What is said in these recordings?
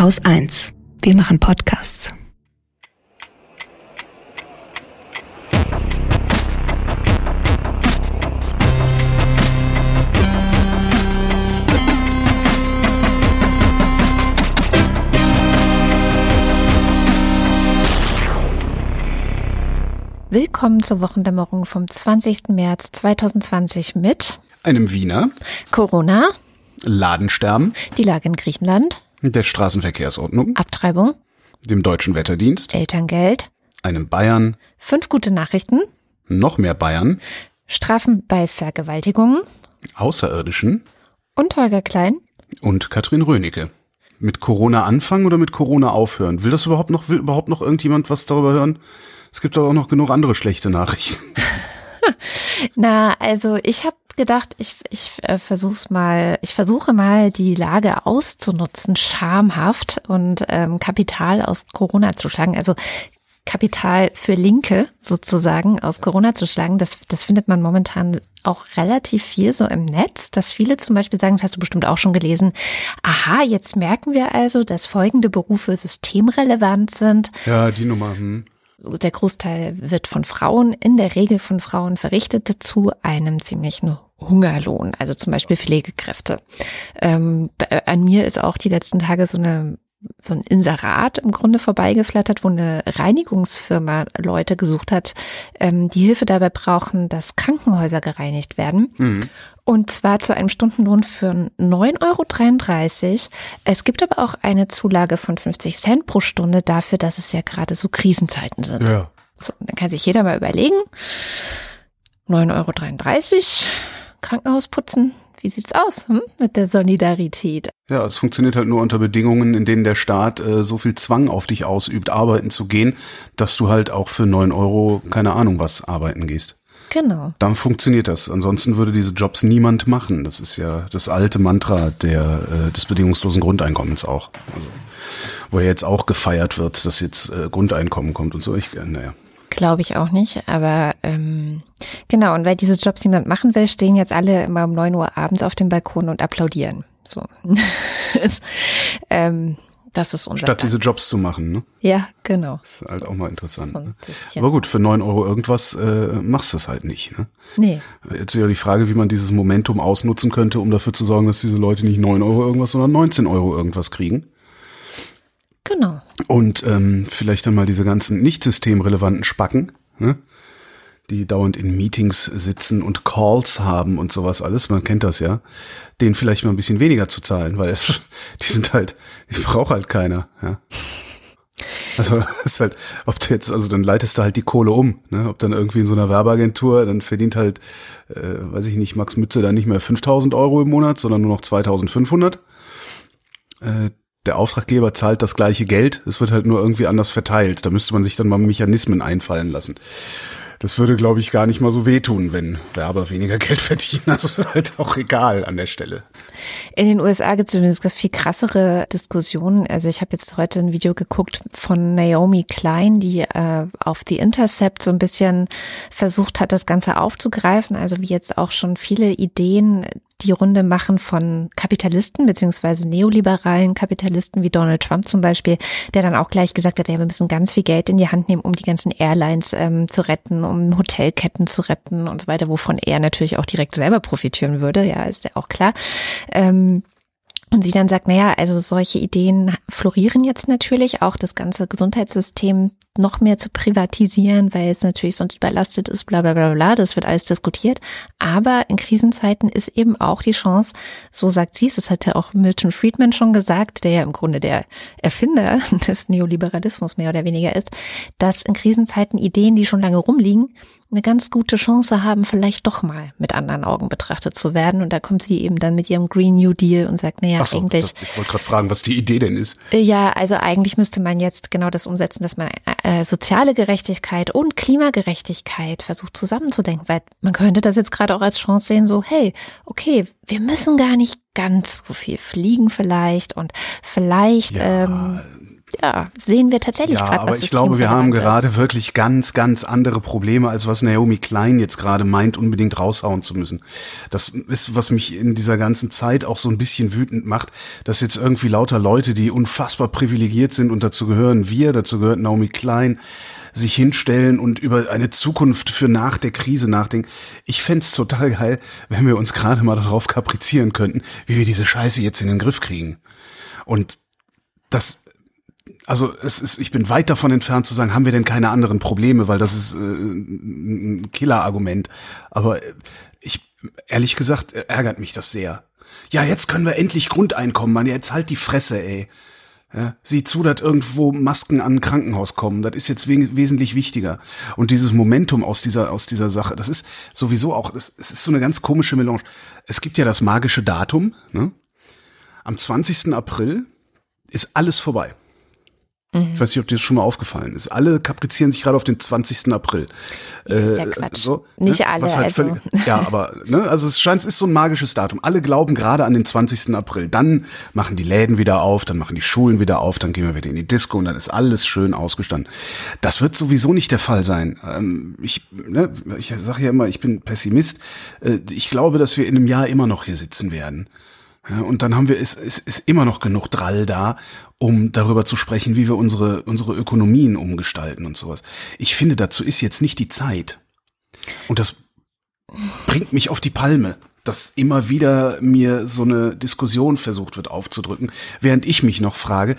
Haus 1. Wir machen Podcasts. Willkommen zur Wochendämmerung vom 20. März 2020 mit einem Wiener, Corona, Ladensterben, die Lage in Griechenland, der Straßenverkehrsordnung, Abtreibung, dem Deutschen Wetterdienst, Elterngeld, einem Bayern, fünf gute Nachrichten, noch mehr Bayern, Strafen bei Vergewaltigungen, Außerirdischen. Und Holger Klein. Und Katrin Rönecke. Mit Corona anfangen oder mit Corona aufhören? Will das überhaupt noch, will überhaupt noch irgendjemand was darüber hören? Es gibt doch auch noch genug andere schlechte Nachrichten. Na, also ich habe gedacht, ich, ich äh, versuch's mal, ich versuche mal die Lage auszunutzen, schamhaft und ähm, Kapital aus Corona zu schlagen. Also Kapital für Linke sozusagen aus Corona zu schlagen, das, das findet man momentan auch relativ viel so im Netz, dass viele zum Beispiel sagen, das hast du bestimmt auch schon gelesen, aha, jetzt merken wir also, dass folgende Berufe systemrelevant sind. Ja, die Nummer. Hm der Großteil wird von Frauen, in der Regel von Frauen verrichtet, zu einem ziemlichen Hungerlohn, also zum Beispiel Pflegekräfte. Ähm, an mir ist auch die letzten Tage so eine so ein Inserat im Grunde vorbeigeflattert, wo eine Reinigungsfirma Leute gesucht hat, ähm, die Hilfe dabei brauchen, dass Krankenhäuser gereinigt werden. Mhm. Und zwar zu einem Stundenlohn für 9,33 Euro. Es gibt aber auch eine Zulage von 50 Cent pro Stunde dafür, dass es ja gerade so Krisenzeiten sind. Ja. So, dann kann sich jeder mal überlegen. 9,33 Euro, Krankenhaus putzen, wie sieht's aus hm? mit der Solidarität? Ja, es funktioniert halt nur unter Bedingungen, in denen der Staat äh, so viel Zwang auf dich ausübt, arbeiten zu gehen, dass du halt auch für neun Euro keine Ahnung was arbeiten gehst. Genau. Dann funktioniert das. Ansonsten würde diese Jobs niemand machen. Das ist ja das alte Mantra der, äh, des bedingungslosen Grundeinkommens auch. Also, wo ja jetzt auch gefeiert wird, dass jetzt äh, Grundeinkommen kommt und so. Ich, äh, naja. Glaube ich auch nicht, aber ähm, genau, und weil diese Jobs niemand machen will, stehen jetzt alle immer um neun Uhr abends auf dem Balkon und applaudieren. So. ähm, das ist unser Statt Dank. diese Jobs zu machen, ne? Ja, genau. Das ist halt auch mal interessant. Ne? Aber gut, für neun Euro irgendwas äh, machst du es halt nicht, ne? Nee. Jetzt wäre die Frage, wie man dieses Momentum ausnutzen könnte, um dafür zu sorgen, dass diese Leute nicht neun Euro irgendwas, sondern 19 Euro irgendwas kriegen. Und ähm, vielleicht dann mal diese ganzen nicht systemrelevanten Spacken, ne? die dauernd in Meetings sitzen und Calls haben und sowas alles, man kennt das ja, denen vielleicht mal ein bisschen weniger zu zahlen, weil die sind halt, die braucht halt keiner. Ja? Also ist halt, ob du jetzt, also dann leitest du halt die Kohle um, ne? ob dann irgendwie in so einer Werbeagentur, dann verdient halt, äh, weiß ich nicht, Max Mütze dann nicht mehr 5000 Euro im Monat, sondern nur noch 2500. Äh, der Auftraggeber zahlt das gleiche Geld, es wird halt nur irgendwie anders verteilt. Da müsste man sich dann mal Mechanismen einfallen lassen. Das würde, glaube ich, gar nicht mal so wehtun, wenn Werber weniger Geld verdienen. Also ist halt auch egal an der Stelle. In den USA gibt es übrigens viel krassere Diskussionen. Also ich habe jetzt heute ein Video geguckt von Naomi Klein, die äh, auf The Intercept so ein bisschen versucht hat, das Ganze aufzugreifen. Also wie jetzt auch schon viele Ideen die Runde machen von Kapitalisten beziehungsweise neoliberalen Kapitalisten wie Donald Trump zum Beispiel, der dann auch gleich gesagt hat, ja, wir müssen ganz viel Geld in die Hand nehmen, um die ganzen Airlines ähm, zu retten, um Hotelketten zu retten und so weiter, wovon er natürlich auch direkt selber profitieren würde, ja, ist ja auch klar. Ähm, und sie dann sagt, naja, also solche Ideen florieren jetzt natürlich, auch das ganze Gesundheitssystem noch mehr zu privatisieren, weil es natürlich sonst überlastet ist, bla bla bla bla, das wird alles diskutiert. Aber in Krisenzeiten ist eben auch die Chance, so sagt sie es, das hat ja auch Milton Friedman schon gesagt, der ja im Grunde der Erfinder des Neoliberalismus mehr oder weniger ist, dass in Krisenzeiten Ideen, die schon lange rumliegen, eine ganz gute Chance haben, vielleicht doch mal mit anderen Augen betrachtet zu werden. Und da kommt sie eben dann mit ihrem Green New Deal und sagt, naja, so, eigentlich. Ich wollte gerade fragen, was die Idee denn ist. Ja, also eigentlich müsste man jetzt genau das umsetzen, dass man äh, soziale Gerechtigkeit und Klimagerechtigkeit versucht zusammenzudenken, weil man könnte das jetzt gerade auch als Chance sehen, so, hey, okay, wir müssen gar nicht ganz so viel fliegen vielleicht und vielleicht. Ja. Ähm, ja, sehen wir tatsächlich ja, gerade, aber ich glaube, wir haben ist. gerade wirklich ganz, ganz andere Probleme, als was Naomi Klein jetzt gerade meint, unbedingt raushauen zu müssen. Das ist, was mich in dieser ganzen Zeit auch so ein bisschen wütend macht, dass jetzt irgendwie lauter Leute, die unfassbar privilegiert sind und dazu gehören wir, dazu gehört Naomi Klein, sich hinstellen und über eine Zukunft für nach der Krise nachdenken. Ich fände total geil, wenn wir uns gerade mal darauf kaprizieren könnten, wie wir diese Scheiße jetzt in den Griff kriegen. Und das also es ist, ich bin weit davon entfernt zu sagen, haben wir denn keine anderen Probleme, weil das ist äh, ein Killer-Argument. Aber äh, ich, ehrlich gesagt, ärgert mich das sehr. Ja, jetzt können wir endlich Grundeinkommen, Mann. Jetzt halt die Fresse, ey. Ja, sieh zu, dass irgendwo Masken an ein Krankenhaus kommen. Das ist jetzt we wesentlich wichtiger. Und dieses Momentum aus dieser, aus dieser Sache, das ist sowieso auch, es ist so eine ganz komische Melange. Es gibt ja das magische Datum, ne? Am 20. April ist alles vorbei. Mhm. Ich weiß nicht, ob dir das schon mal aufgefallen ist. Alle kaprizieren sich gerade auf den 20. April. ist ja äh, Quatsch. So, nicht ne? alle. Halt also. Völlig, ja, aber ne, also es scheint, es ist so ein magisches Datum. Alle glauben gerade an den 20. April. Dann machen die Läden wieder auf, dann machen die Schulen wieder auf, dann gehen wir wieder in die Disco und dann ist alles schön ausgestanden. Das wird sowieso nicht der Fall sein. Ähm, ich, ne, ich sage ja immer, ich bin Pessimist. Äh, ich glaube, dass wir in einem Jahr immer noch hier sitzen werden. Und dann haben wir, es, es ist immer noch genug Drall da, um darüber zu sprechen, wie wir unsere, unsere Ökonomien umgestalten und sowas. Ich finde, dazu ist jetzt nicht die Zeit. Und das bringt mich auf die Palme, dass immer wieder mir so eine Diskussion versucht wird aufzudrücken, während ich mich noch frage,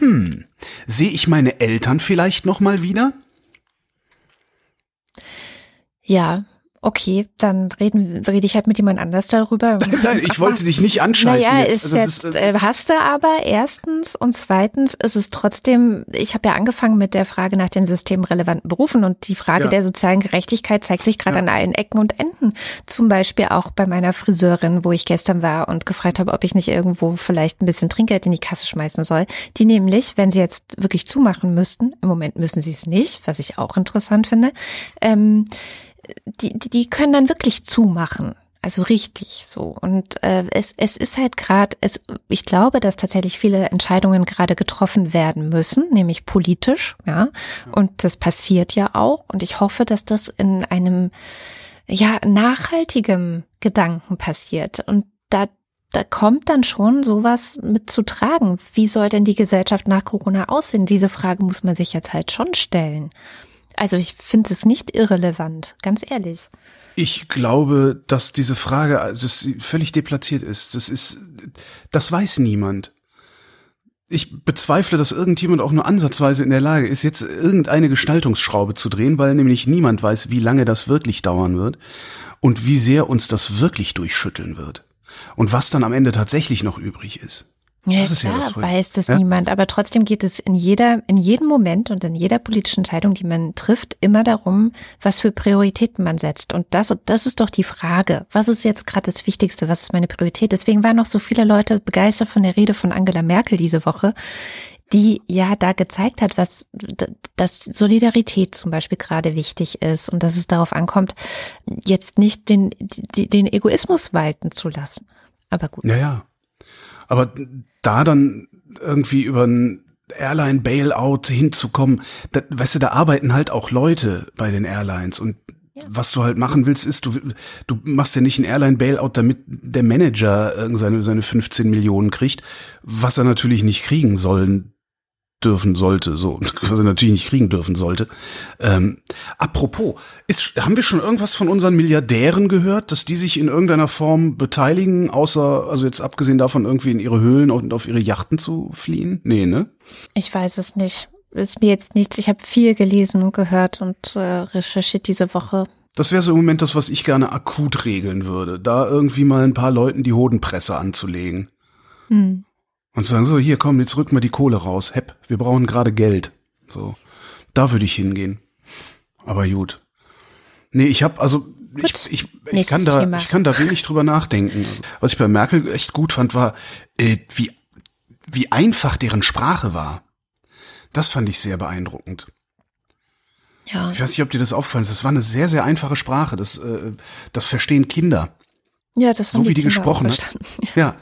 hm, sehe ich meine Eltern vielleicht noch mal wieder? Ja, Okay, dann reden, rede ich halt mit jemand anders darüber. Nein, ich wollte dich nicht anscheißen. Naja, jetzt. ist jetzt, ist, äh, hast du aber erstens und zweitens ist es trotzdem, ich habe ja angefangen mit der Frage nach den systemrelevanten Berufen und die Frage ja. der sozialen Gerechtigkeit zeigt sich gerade ja. an allen Ecken und Enden. Zum Beispiel auch bei meiner Friseurin, wo ich gestern war und gefragt habe, ob ich nicht irgendwo vielleicht ein bisschen Trinkgeld in die Kasse schmeißen soll. Die nämlich, wenn sie jetzt wirklich zumachen müssten, im Moment müssen sie es nicht, was ich auch interessant finde, ähm, die, die können dann wirklich zumachen. Also richtig so. Und äh, es, es ist halt gerade, es, ich glaube, dass tatsächlich viele Entscheidungen gerade getroffen werden müssen, nämlich politisch, ja. Und das passiert ja auch. Und ich hoffe, dass das in einem ja nachhaltigem Gedanken passiert. Und da, da kommt dann schon sowas mit zu tragen. Wie soll denn die Gesellschaft nach Corona aussehen? Diese Frage muss man sich jetzt halt schon stellen. Also ich finde es nicht irrelevant, ganz ehrlich. Ich glaube, dass diese Frage dass völlig deplatziert ist. Das ist, das weiß niemand. Ich bezweifle, dass irgendjemand auch nur ansatzweise in der Lage ist, jetzt irgendeine Gestaltungsschraube zu drehen, weil nämlich niemand weiß, wie lange das wirklich dauern wird und wie sehr uns das wirklich durchschütteln wird und was dann am Ende tatsächlich noch übrig ist. Ja, das klar, ja das weiß das ja? niemand. Aber trotzdem geht es in jeder, in jedem Moment und in jeder politischen Entscheidung, die man trifft, immer darum, was für Prioritäten man setzt. Und das, das ist doch die Frage. Was ist jetzt gerade das Wichtigste? Was ist meine Priorität? Deswegen waren noch so viele Leute begeistert von der Rede von Angela Merkel diese Woche, die ja da gezeigt hat, was, dass Solidarität zum Beispiel gerade wichtig ist und dass es darauf ankommt, jetzt nicht den, den Egoismus walten zu lassen. Aber gut. Ja, ja. Aber da dann irgendwie über ein Airline-Bailout hinzukommen, da, weißt du, da arbeiten halt auch Leute bei den Airlines und ja. was du halt machen willst, ist, du, du machst ja nicht ein Airline-Bailout, damit der Manager seine, seine 15 Millionen kriegt, was er natürlich nicht kriegen sollen dürfen sollte, so, was er natürlich nicht kriegen dürfen sollte. Ähm, apropos, ist, haben wir schon irgendwas von unseren Milliardären gehört, dass die sich in irgendeiner Form beteiligen, außer, also jetzt abgesehen davon, irgendwie in ihre Höhlen und auf ihre Yachten zu fliehen? Nee, ne? Ich weiß es nicht. Ist mir jetzt nichts. Ich habe viel gelesen und gehört und äh, recherchiert diese Woche. Das wäre so im Moment das, was ich gerne akut regeln würde, da irgendwie mal ein paar Leuten die Hodenpresse anzulegen. Hm und zu sagen, so, hier komm, jetzt rücken wir die Kohle raus. Hepp, wir brauchen gerade Geld. So, da würde ich hingehen. Aber gut. Nee, ich habe also ich, ich, ich kann da Thema. ich kann da wenig drüber nachdenken. Was ich bei Merkel echt gut fand, war äh, wie wie einfach deren Sprache war. Das fand ich sehr beeindruckend. Ja. Ich weiß nicht, ob dir das auffallen ist. Das war eine sehr sehr einfache Sprache. Das äh, das verstehen Kinder. Ja, das so wie die, die gesprochen hat. Ja.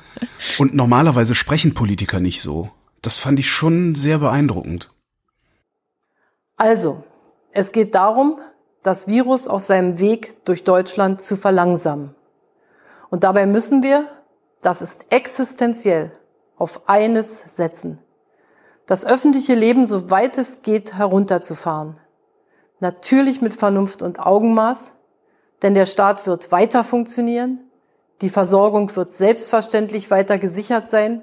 Und normalerweise sprechen Politiker nicht so. das fand ich schon sehr beeindruckend. Also, es geht darum, das Virus auf seinem Weg durch Deutschland zu verlangsamen. Und dabei müssen wir, das ist existenziell, auf eines setzen. Das öffentliche Leben, soweit es geht, herunterzufahren. Natürlich mit Vernunft und Augenmaß, denn der Staat wird weiter funktionieren, die Versorgung wird selbstverständlich weiter gesichert sein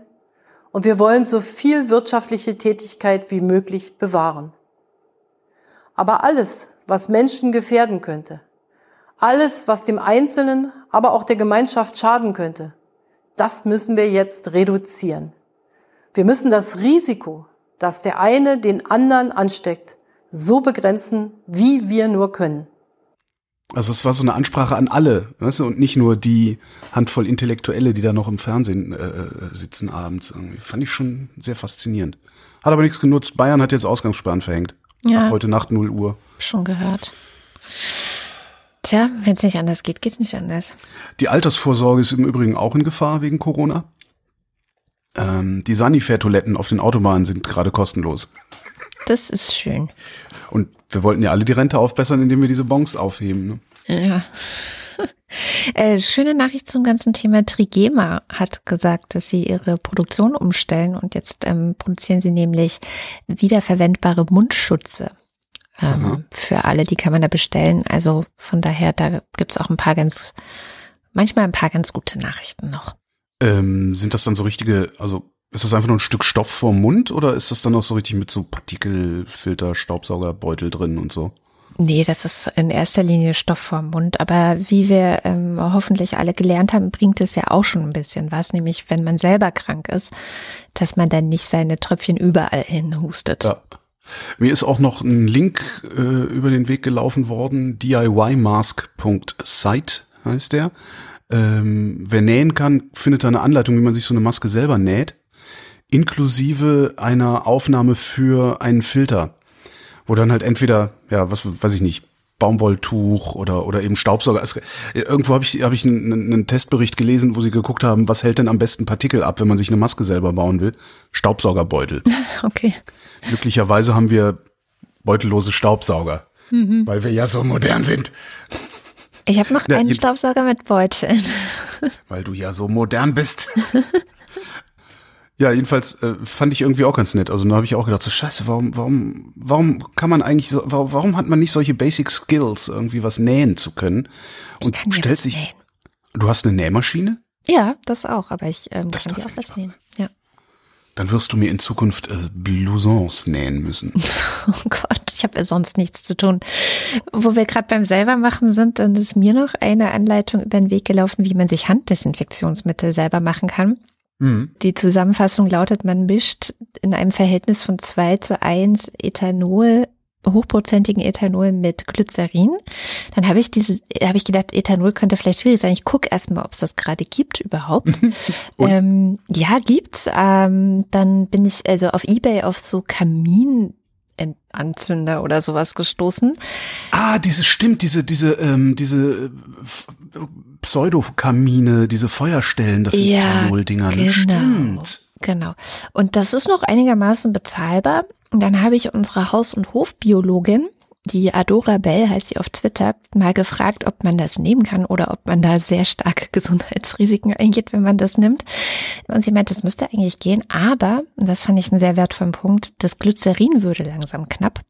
und wir wollen so viel wirtschaftliche Tätigkeit wie möglich bewahren. Aber alles, was Menschen gefährden könnte, alles, was dem Einzelnen, aber auch der Gemeinschaft schaden könnte, das müssen wir jetzt reduzieren. Wir müssen das Risiko, dass der eine den anderen ansteckt, so begrenzen, wie wir nur können. Also es war so eine Ansprache an alle, weißt du, und nicht nur die Handvoll Intellektuelle, die da noch im Fernsehen äh, sitzen abends. Irgendwie. Fand ich schon sehr faszinierend. Hat aber nichts genutzt. Bayern hat jetzt Ausgangssperren verhängt. Ja. Ab heute Nacht 0 Uhr. Schon gehört. Tja, wenn es nicht anders geht, geht's nicht anders. Die Altersvorsorge ist im Übrigen auch in Gefahr wegen Corona. Ähm, die Sanifair-Toiletten auf den Autobahnen sind gerade kostenlos. Das ist schön. Und wir wollten ja alle die Rente aufbessern, indem wir diese Bons aufheben. Ne? Ja. Äh, schöne Nachricht zum ganzen Thema. Trigema hat gesagt, dass sie ihre Produktion umstellen und jetzt ähm, produzieren sie nämlich wiederverwendbare Mundschutze. Ähm, für alle, die kann man da bestellen. Also von daher, da gibt's auch ein paar ganz, manchmal ein paar ganz gute Nachrichten noch. Ähm, sind das dann so richtige, also ist das einfach nur ein Stück Stoff vorm Mund oder ist das dann auch so richtig mit so Partikelfilter, Staubsaugerbeutel drin und so? Nee, das ist in erster Linie Stoff vorm Mund. Aber wie wir ähm, hoffentlich alle gelernt haben, bringt es ja auch schon ein bisschen was. Nämlich, wenn man selber krank ist, dass man dann nicht seine Tröpfchen überall hin hustet. Ja. Mir ist auch noch ein Link äh, über den Weg gelaufen worden. DIYmask.site heißt der. Ähm, wer nähen kann, findet da eine Anleitung, wie man sich so eine Maske selber näht inklusive einer Aufnahme für einen Filter, wo dann halt entweder, ja, was weiß ich nicht, Baumwolltuch oder oder eben Staubsauger. Es, irgendwo habe ich habe ich einen, einen Testbericht gelesen, wo sie geguckt haben, was hält denn am besten Partikel ab, wenn man sich eine Maske selber bauen will? Staubsaugerbeutel. Okay. Glücklicherweise haben wir beutellose Staubsauger, mhm. weil wir ja so modern sind. Ich habe noch ja, einen Staubsauger mit Beuteln. Weil du ja so modern bist. Ja, jedenfalls äh, fand ich irgendwie auch ganz nett. Also da habe ich auch gedacht, so scheiße, warum, warum, warum kann man eigentlich so, warum, warum hat man nicht solche Basic Skills, irgendwie was nähen zu können? Und ich stellt sich. Nähen. Du hast eine Nähmaschine? Ja, das auch, aber ich ähm, das kann dir auch was nähen. Ja. Dann wirst du mir in Zukunft äh, Blousons nähen müssen. Oh Gott, ich habe ja sonst nichts zu tun. Wo wir gerade beim selber machen sind, dann ist mir noch eine Anleitung über den Weg gelaufen, wie man sich Handdesinfektionsmittel selber machen kann. Mhm. Die Zusammenfassung lautet, man mischt in einem Verhältnis von zwei zu eins Ethanol hochprozentigen Ethanol mit Glycerin. Dann habe ich diese, habe ich gedacht, Ethanol könnte vielleicht schwierig sein. Ich gucke erstmal, ob es das gerade gibt überhaupt. ähm, ja, gibt's. Ähm, dann bin ich also auf Ebay auf so Kamin Anzünder oder sowas gestoßen. Ah, diese stimmt, diese diese ähm, diese äh, Pseudokamine, diese Feuerstellen, das sind ja, Ethanol-Dinger, ne? genau, Stimmt. Genau. Und das ist noch einigermaßen bezahlbar. dann habe ich unsere Haus- und Hofbiologin, die Adora Bell heißt sie auf Twitter, mal gefragt, ob man das nehmen kann oder ob man da sehr starke Gesundheitsrisiken eingeht, wenn man das nimmt. Und sie meint, das müsste eigentlich gehen, aber, und das fand ich einen sehr wertvollen Punkt, das Glycerin würde langsam knapp.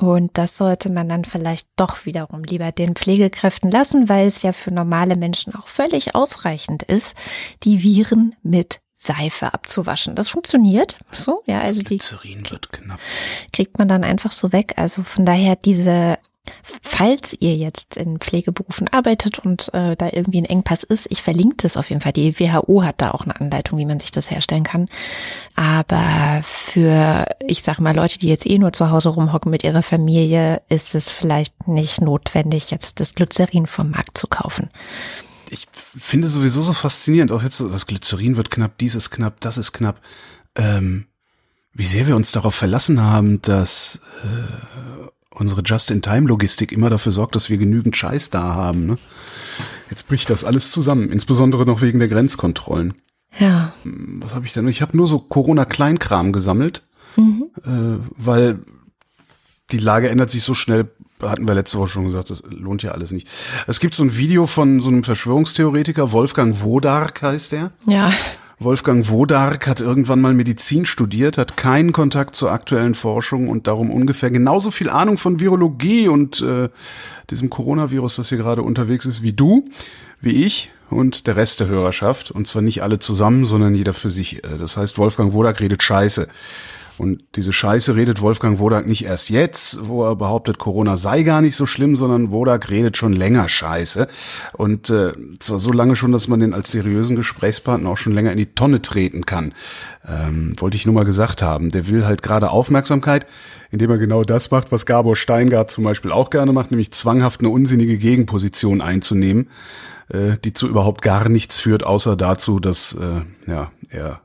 Und das sollte man dann vielleicht doch wiederum lieber den Pflegekräften lassen, weil es ja für normale Menschen auch völlig ausreichend ist, die Viren mit Seife abzuwaschen. Das funktioniert so, ja, also die wird knapp. kriegt man dann einfach so weg. Also von daher diese Falls ihr jetzt in Pflegeberufen arbeitet und äh, da irgendwie ein Engpass ist, ich verlinke das auf jeden Fall. Die WHO hat da auch eine Anleitung, wie man sich das herstellen kann. Aber für, ich sage mal, Leute, die jetzt eh nur zu Hause rumhocken mit ihrer Familie, ist es vielleicht nicht notwendig, jetzt das Glycerin vom Markt zu kaufen. Ich finde sowieso so faszinierend, auch jetzt das Glycerin wird knapp, dies ist knapp, das ist knapp. Ähm, wie sehr wir uns darauf verlassen haben, dass äh, unsere Just-in-Time-Logistik immer dafür sorgt, dass wir genügend Scheiß da haben. Ne? Jetzt bricht das alles zusammen, insbesondere noch wegen der Grenzkontrollen. Ja. Was habe ich denn? Ich habe nur so Corona-Kleinkram gesammelt, mhm. äh, weil die Lage ändert sich so schnell, hatten wir letzte Woche schon gesagt, das lohnt ja alles nicht. Es gibt so ein Video von so einem Verschwörungstheoretiker, Wolfgang Wodark heißt der. Ja. Wolfgang Wodark hat irgendwann mal Medizin studiert, hat keinen Kontakt zur aktuellen Forschung und darum ungefähr genauso viel Ahnung von Virologie und äh, diesem Coronavirus, das hier gerade unterwegs ist, wie du, wie ich und der Rest der Hörerschaft. Und zwar nicht alle zusammen, sondern jeder für sich. Äh, das heißt, Wolfgang Wodark redet Scheiße. Und diese Scheiße redet Wolfgang Wodak nicht erst jetzt, wo er behauptet, Corona sei gar nicht so schlimm, sondern Wodak redet schon länger Scheiße. Und äh, zwar so lange schon, dass man den als seriösen Gesprächspartner auch schon länger in die Tonne treten kann. Ähm, wollte ich nur mal gesagt haben. Der will halt gerade Aufmerksamkeit, indem er genau das macht, was Gabor Steingart zum Beispiel auch gerne macht, nämlich zwanghaft eine unsinnige Gegenposition einzunehmen, äh, die zu überhaupt gar nichts führt, außer dazu, dass äh, ja er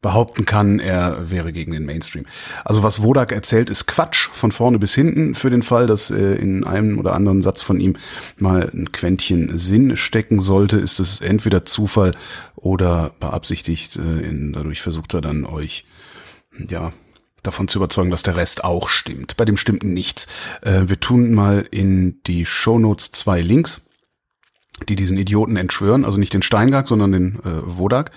behaupten kann, er wäre gegen den Mainstream. Also was Wodak erzählt, ist Quatsch von vorne bis hinten für den Fall, dass äh, in einem oder anderen Satz von ihm mal ein Quäntchen Sinn stecken sollte, ist es entweder Zufall oder beabsichtigt. Äh, in, dadurch versucht er dann euch, ja, davon zu überzeugen, dass der Rest auch stimmt. Bei dem stimmt nichts. Äh, wir tun mal in die Shownotes zwei Links die diesen Idioten entschwören, also nicht den Steingart, sondern den äh, Wodak.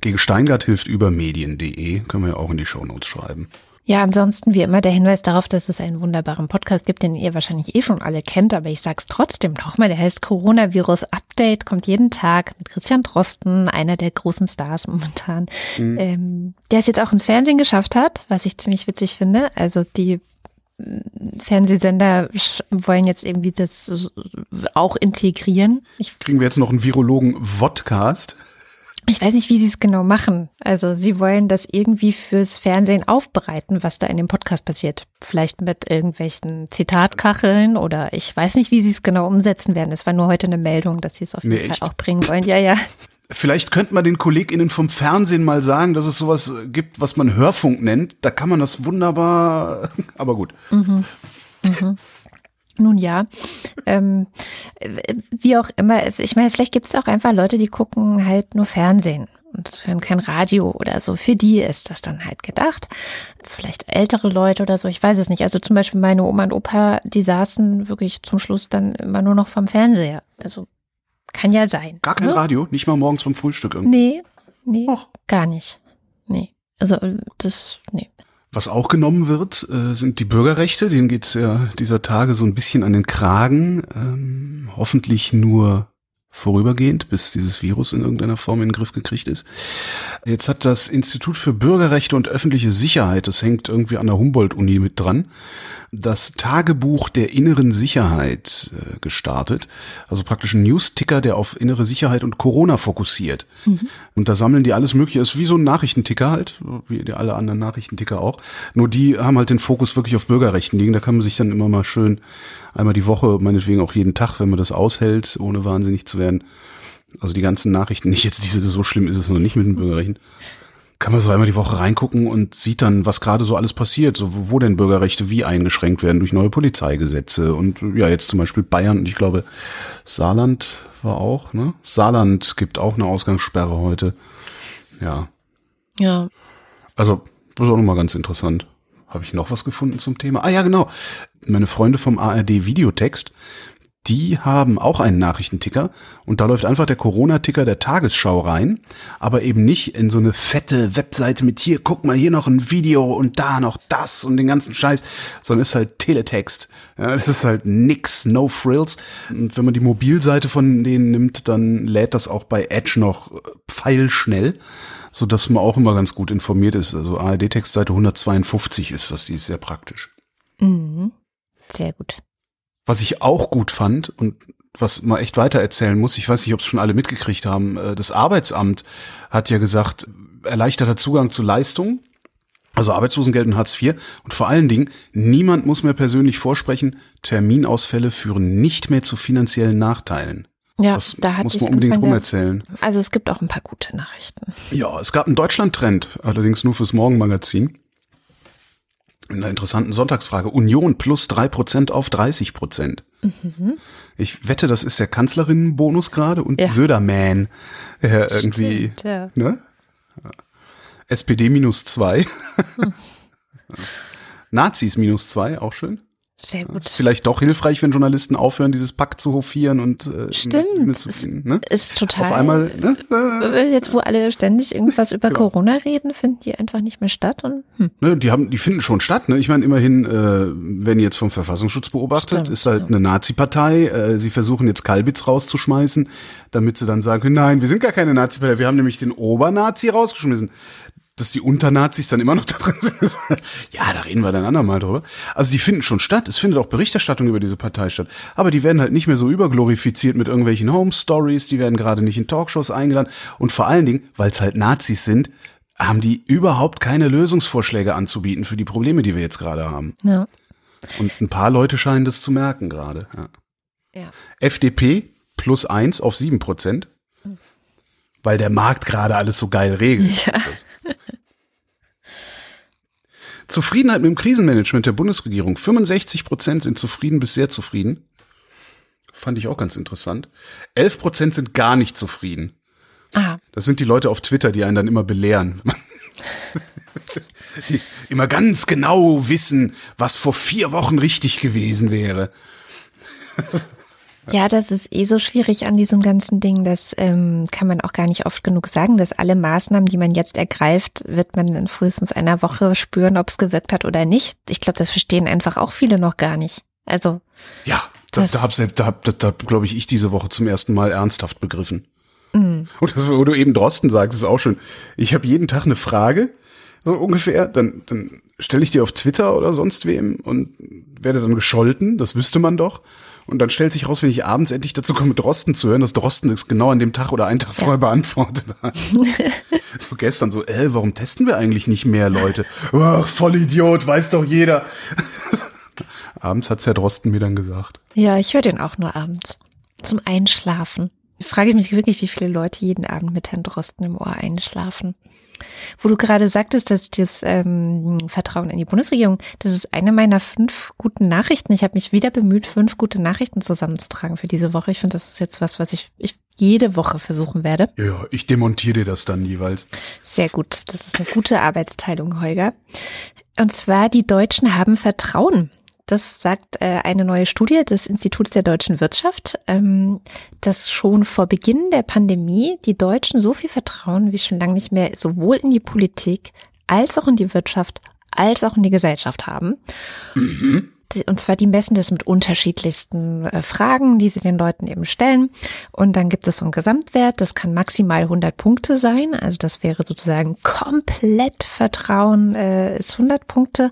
Gegen Steingart hilft über medien.de, können wir ja auch in die Shownotes schreiben. Ja, ansonsten wie immer der Hinweis darauf, dass es einen wunderbaren Podcast gibt, den ihr wahrscheinlich eh schon alle kennt, aber ich sag's trotzdem nochmal, der heißt Coronavirus Update, kommt jeden Tag mit Christian Drosten, einer der großen Stars momentan, mhm. ähm, der es jetzt auch ins Fernsehen geschafft hat, was ich ziemlich witzig finde. Also die Fernsehsender wollen jetzt irgendwie das auch integrieren. Ich Kriegen wir jetzt noch einen Virologen-Vodcast? Ich weiß nicht, wie sie es genau machen. Also sie wollen das irgendwie fürs Fernsehen aufbereiten, was da in dem Podcast passiert. Vielleicht mit irgendwelchen Zitatkacheln oder ich weiß nicht, wie sie es genau umsetzen werden. Es war nur heute eine Meldung, dass sie es auf jeden nee, Fall echt? auch bringen wollen. Ja, ja. Vielleicht könnte man den KollegInnen vom Fernsehen mal sagen, dass es sowas gibt, was man Hörfunk nennt. Da kann man das wunderbar, aber gut. Mhm. Mhm. Nun ja, ähm, wie auch immer, ich meine, vielleicht gibt es auch einfach Leute, die gucken halt nur Fernsehen und hören kein Radio oder so. Für die ist das dann halt gedacht. Vielleicht ältere Leute oder so, ich weiß es nicht. Also zum Beispiel meine Oma und Opa, die saßen wirklich zum Schluss dann immer nur noch vom Fernseher. Also kann ja sein. Gar kein ne? Radio? Nicht mal morgens beim Frühstück irgendwie? Nee, nee, Och. gar nicht. Nee. Also das, nee. Was auch genommen wird, äh, sind die Bürgerrechte. Denen geht's ja dieser Tage so ein bisschen an den Kragen. Ähm, hoffentlich nur vorübergehend, bis dieses Virus in irgendeiner Form in den Griff gekriegt ist. Jetzt hat das Institut für Bürgerrechte und öffentliche Sicherheit, das hängt irgendwie an der Humboldt-Uni mit dran, das Tagebuch der inneren Sicherheit äh, gestartet. Also praktisch ein News-Ticker, der auf innere Sicherheit und Corona fokussiert. Mhm. Und da sammeln die alles Mögliche. Ist wie so ein Nachrichtenticker halt, wie alle anderen Nachrichtenticker auch. Nur die haben halt den Fokus wirklich auf Bürgerrechten liegen. Da kann man sich dann immer mal schön einmal die Woche, meinetwegen auch jeden Tag, wenn man das aushält, ohne wahnsinnig zu werden. Also die ganzen Nachrichten, nicht jetzt diese, so schlimm ist es noch nicht mit den Bürgerrechten. Kann man so einmal die Woche reingucken und sieht dann, was gerade so alles passiert, so wo, wo denn Bürgerrechte wie eingeschränkt werden durch neue Polizeigesetze und ja, jetzt zum Beispiel Bayern und ich glaube Saarland war auch, ne? Saarland gibt auch eine Ausgangssperre heute. Ja. Ja. Also, das ist auch nochmal ganz interessant. Habe ich noch was gefunden zum Thema? Ah ja, genau. Meine Freunde vom ARD Videotext, die haben auch einen Nachrichtenticker und da läuft einfach der Corona-Ticker der Tagesschau rein, aber eben nicht in so eine fette Webseite mit hier, guck mal, hier noch ein Video und da noch das und den ganzen Scheiß, sondern ist halt Teletext. Ja, das ist halt nix, no frills. Und wenn man die Mobilseite von denen nimmt, dann lädt das auch bei Edge noch pfeilschnell so dass man auch immer ganz gut informiert ist. Also ARD-Textseite 152 ist das, die ist sehr praktisch. Mhm. Sehr gut. Was ich auch gut fand und was man echt weiter erzählen muss, ich weiß nicht, ob es schon alle mitgekriegt haben, äh, das Arbeitsamt hat ja gesagt, erleichterter Zugang zu Leistungen, also Arbeitslosengeld und Hartz IV und vor allen Dingen, niemand muss mehr persönlich vorsprechen, Terminausfälle führen nicht mehr zu finanziellen Nachteilen. Ja, das da hat muss man unbedingt rumerzählen. Also es gibt auch ein paar gute Nachrichten. Ja, es gab einen Deutschland-Trend, allerdings nur fürs Morgenmagazin. In einer interessanten Sonntagsfrage. Union plus drei Prozent auf 30 Prozent. Mhm. Ich wette, das ist der Kanzlerinnenbonus gerade und ja. Söderman. Der irgendwie, ja. ne? SPD minus zwei. Hm. Nazis minus zwei, auch schön. Sehr gut. Ist vielleicht doch hilfreich, wenn Journalisten aufhören, dieses Pack zu hofieren und äh, Stimmt. Zu finden, ne? Ist total. Auf einmal, ne? Äh, Jetzt, wo alle ständig irgendwas über genau. Corona reden, finden die einfach nicht mehr statt und hm. ne, die haben, die finden schon statt. Ne? Ich meine, immerhin, äh, wenn jetzt vom Verfassungsschutz beobachtet, Stimmt, ist halt ja. eine Nazi-Partei. Äh, sie versuchen jetzt Kalbitz rauszuschmeißen, damit sie dann sagen können, nein, wir sind gar keine Nazi-Partei. Wir haben nämlich den Obernazi rausgeschmissen dass die Unternazis dann immer noch da drin sind. ja, da reden wir dann andermal drüber. Also die finden schon statt. Es findet auch Berichterstattung über diese Partei statt. Aber die werden halt nicht mehr so überglorifiziert mit irgendwelchen Home Stories. Die werden gerade nicht in Talkshows eingeladen. Und vor allen Dingen, weil es halt Nazis sind, haben die überhaupt keine Lösungsvorschläge anzubieten für die Probleme, die wir jetzt gerade haben. Ja. Und ein paar Leute scheinen das zu merken gerade. Ja. ja. FDP plus eins auf sieben Prozent weil der Markt gerade alles so geil regelt. Ja. Zufriedenheit mit dem Krisenmanagement der Bundesregierung. 65 Prozent sind zufrieden bis sehr zufrieden. Fand ich auch ganz interessant. 11 Prozent sind gar nicht zufrieden. Aha. Das sind die Leute auf Twitter, die einen dann immer belehren. die immer ganz genau wissen, was vor vier Wochen richtig gewesen wäre. Ja, das ist eh so schwierig an diesem ganzen Ding. Das ähm, kann man auch gar nicht oft genug sagen, dass alle Maßnahmen, die man jetzt ergreift, wird man in frühestens einer Woche spüren, ob es gewirkt hat oder nicht. Ich glaube, das verstehen einfach auch viele noch gar nicht. Also. Ja, da, da habe da hab, da, da, glaube ich, ich diese Woche zum ersten Mal ernsthaft begriffen. Mhm. Und das, wo du eben Drosten sagst, ist auch schön. Ich habe jeden Tag eine Frage, so ungefähr, dann, dann stelle ich die auf Twitter oder sonst wem und werde dann gescholten, das wüsste man doch. Und dann stellt sich raus, wenn ich abends endlich dazu komme, Drosten zu hören, dass Drosten es genau an dem Tag oder einen Tag vorher beantwortet hat. so gestern so, äh, warum testen wir eigentlich nicht mehr Leute? Ach, voll Idiot, weiß doch jeder. abends hat's Herr Drosten mir dann gesagt. Ja, ich höre den auch nur abends. Zum Einschlafen. Ich frage mich wirklich, wie viele Leute jeden Abend mit Herrn Drosten im Ohr einschlafen. Wo du gerade sagtest, dass das ähm, Vertrauen in die Bundesregierung, das ist eine meiner fünf guten Nachrichten. Ich habe mich wieder bemüht, fünf gute Nachrichten zusammenzutragen für diese Woche. Ich finde, das ist jetzt was, was ich, ich jede Woche versuchen werde. Ja, ich demontiere dir das dann jeweils. Sehr gut. Das ist eine gute Arbeitsteilung, Holger. Und zwar, die Deutschen haben Vertrauen. Das sagt äh, eine neue Studie des Instituts der deutschen Wirtschaft, ähm, dass schon vor Beginn der Pandemie die Deutschen so viel Vertrauen wie schon lange nicht mehr sowohl in die Politik als auch in die Wirtschaft als auch in die Gesellschaft haben. Mhm. Und zwar die messen das mit unterschiedlichsten äh, Fragen, die sie den Leuten eben stellen. Und dann gibt es so einen Gesamtwert, das kann maximal 100 Punkte sein. Also das wäre sozusagen komplett Vertrauen äh, ist 100 Punkte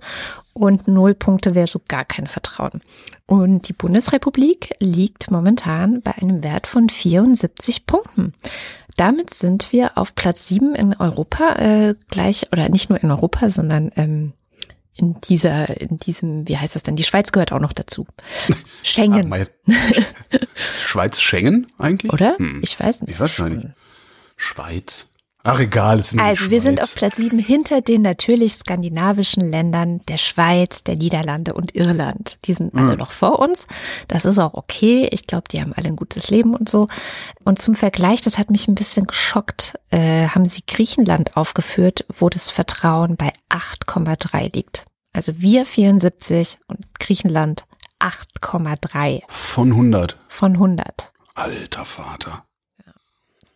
und 0 Punkte wäre so gar kein Vertrauen. Und die Bundesrepublik liegt momentan bei einem Wert von 74 Punkten. Damit sind wir auf Platz 7 in Europa äh, gleich, oder nicht nur in Europa, sondern ähm, in dieser, in diesem, wie heißt das denn? Die Schweiz gehört auch noch dazu. Schengen. Ah, Schweiz Schengen eigentlich? Oder? Hm. Ich weiß nicht. Ich weiß gar nicht. Schweiz. Ach egal, es sind Also wir sind auf Platz sieben hinter den natürlich skandinavischen Ländern der Schweiz, der Niederlande und Irland. Die sind alle mhm. noch vor uns. Das ist auch okay. Ich glaube, die haben alle ein gutes Leben und so. Und zum Vergleich, das hat mich ein bisschen geschockt, äh, haben sie Griechenland aufgeführt, wo das Vertrauen bei 8,3 liegt. Also wir 74 und Griechenland 8,3. Von 100. Von 100. Alter Vater.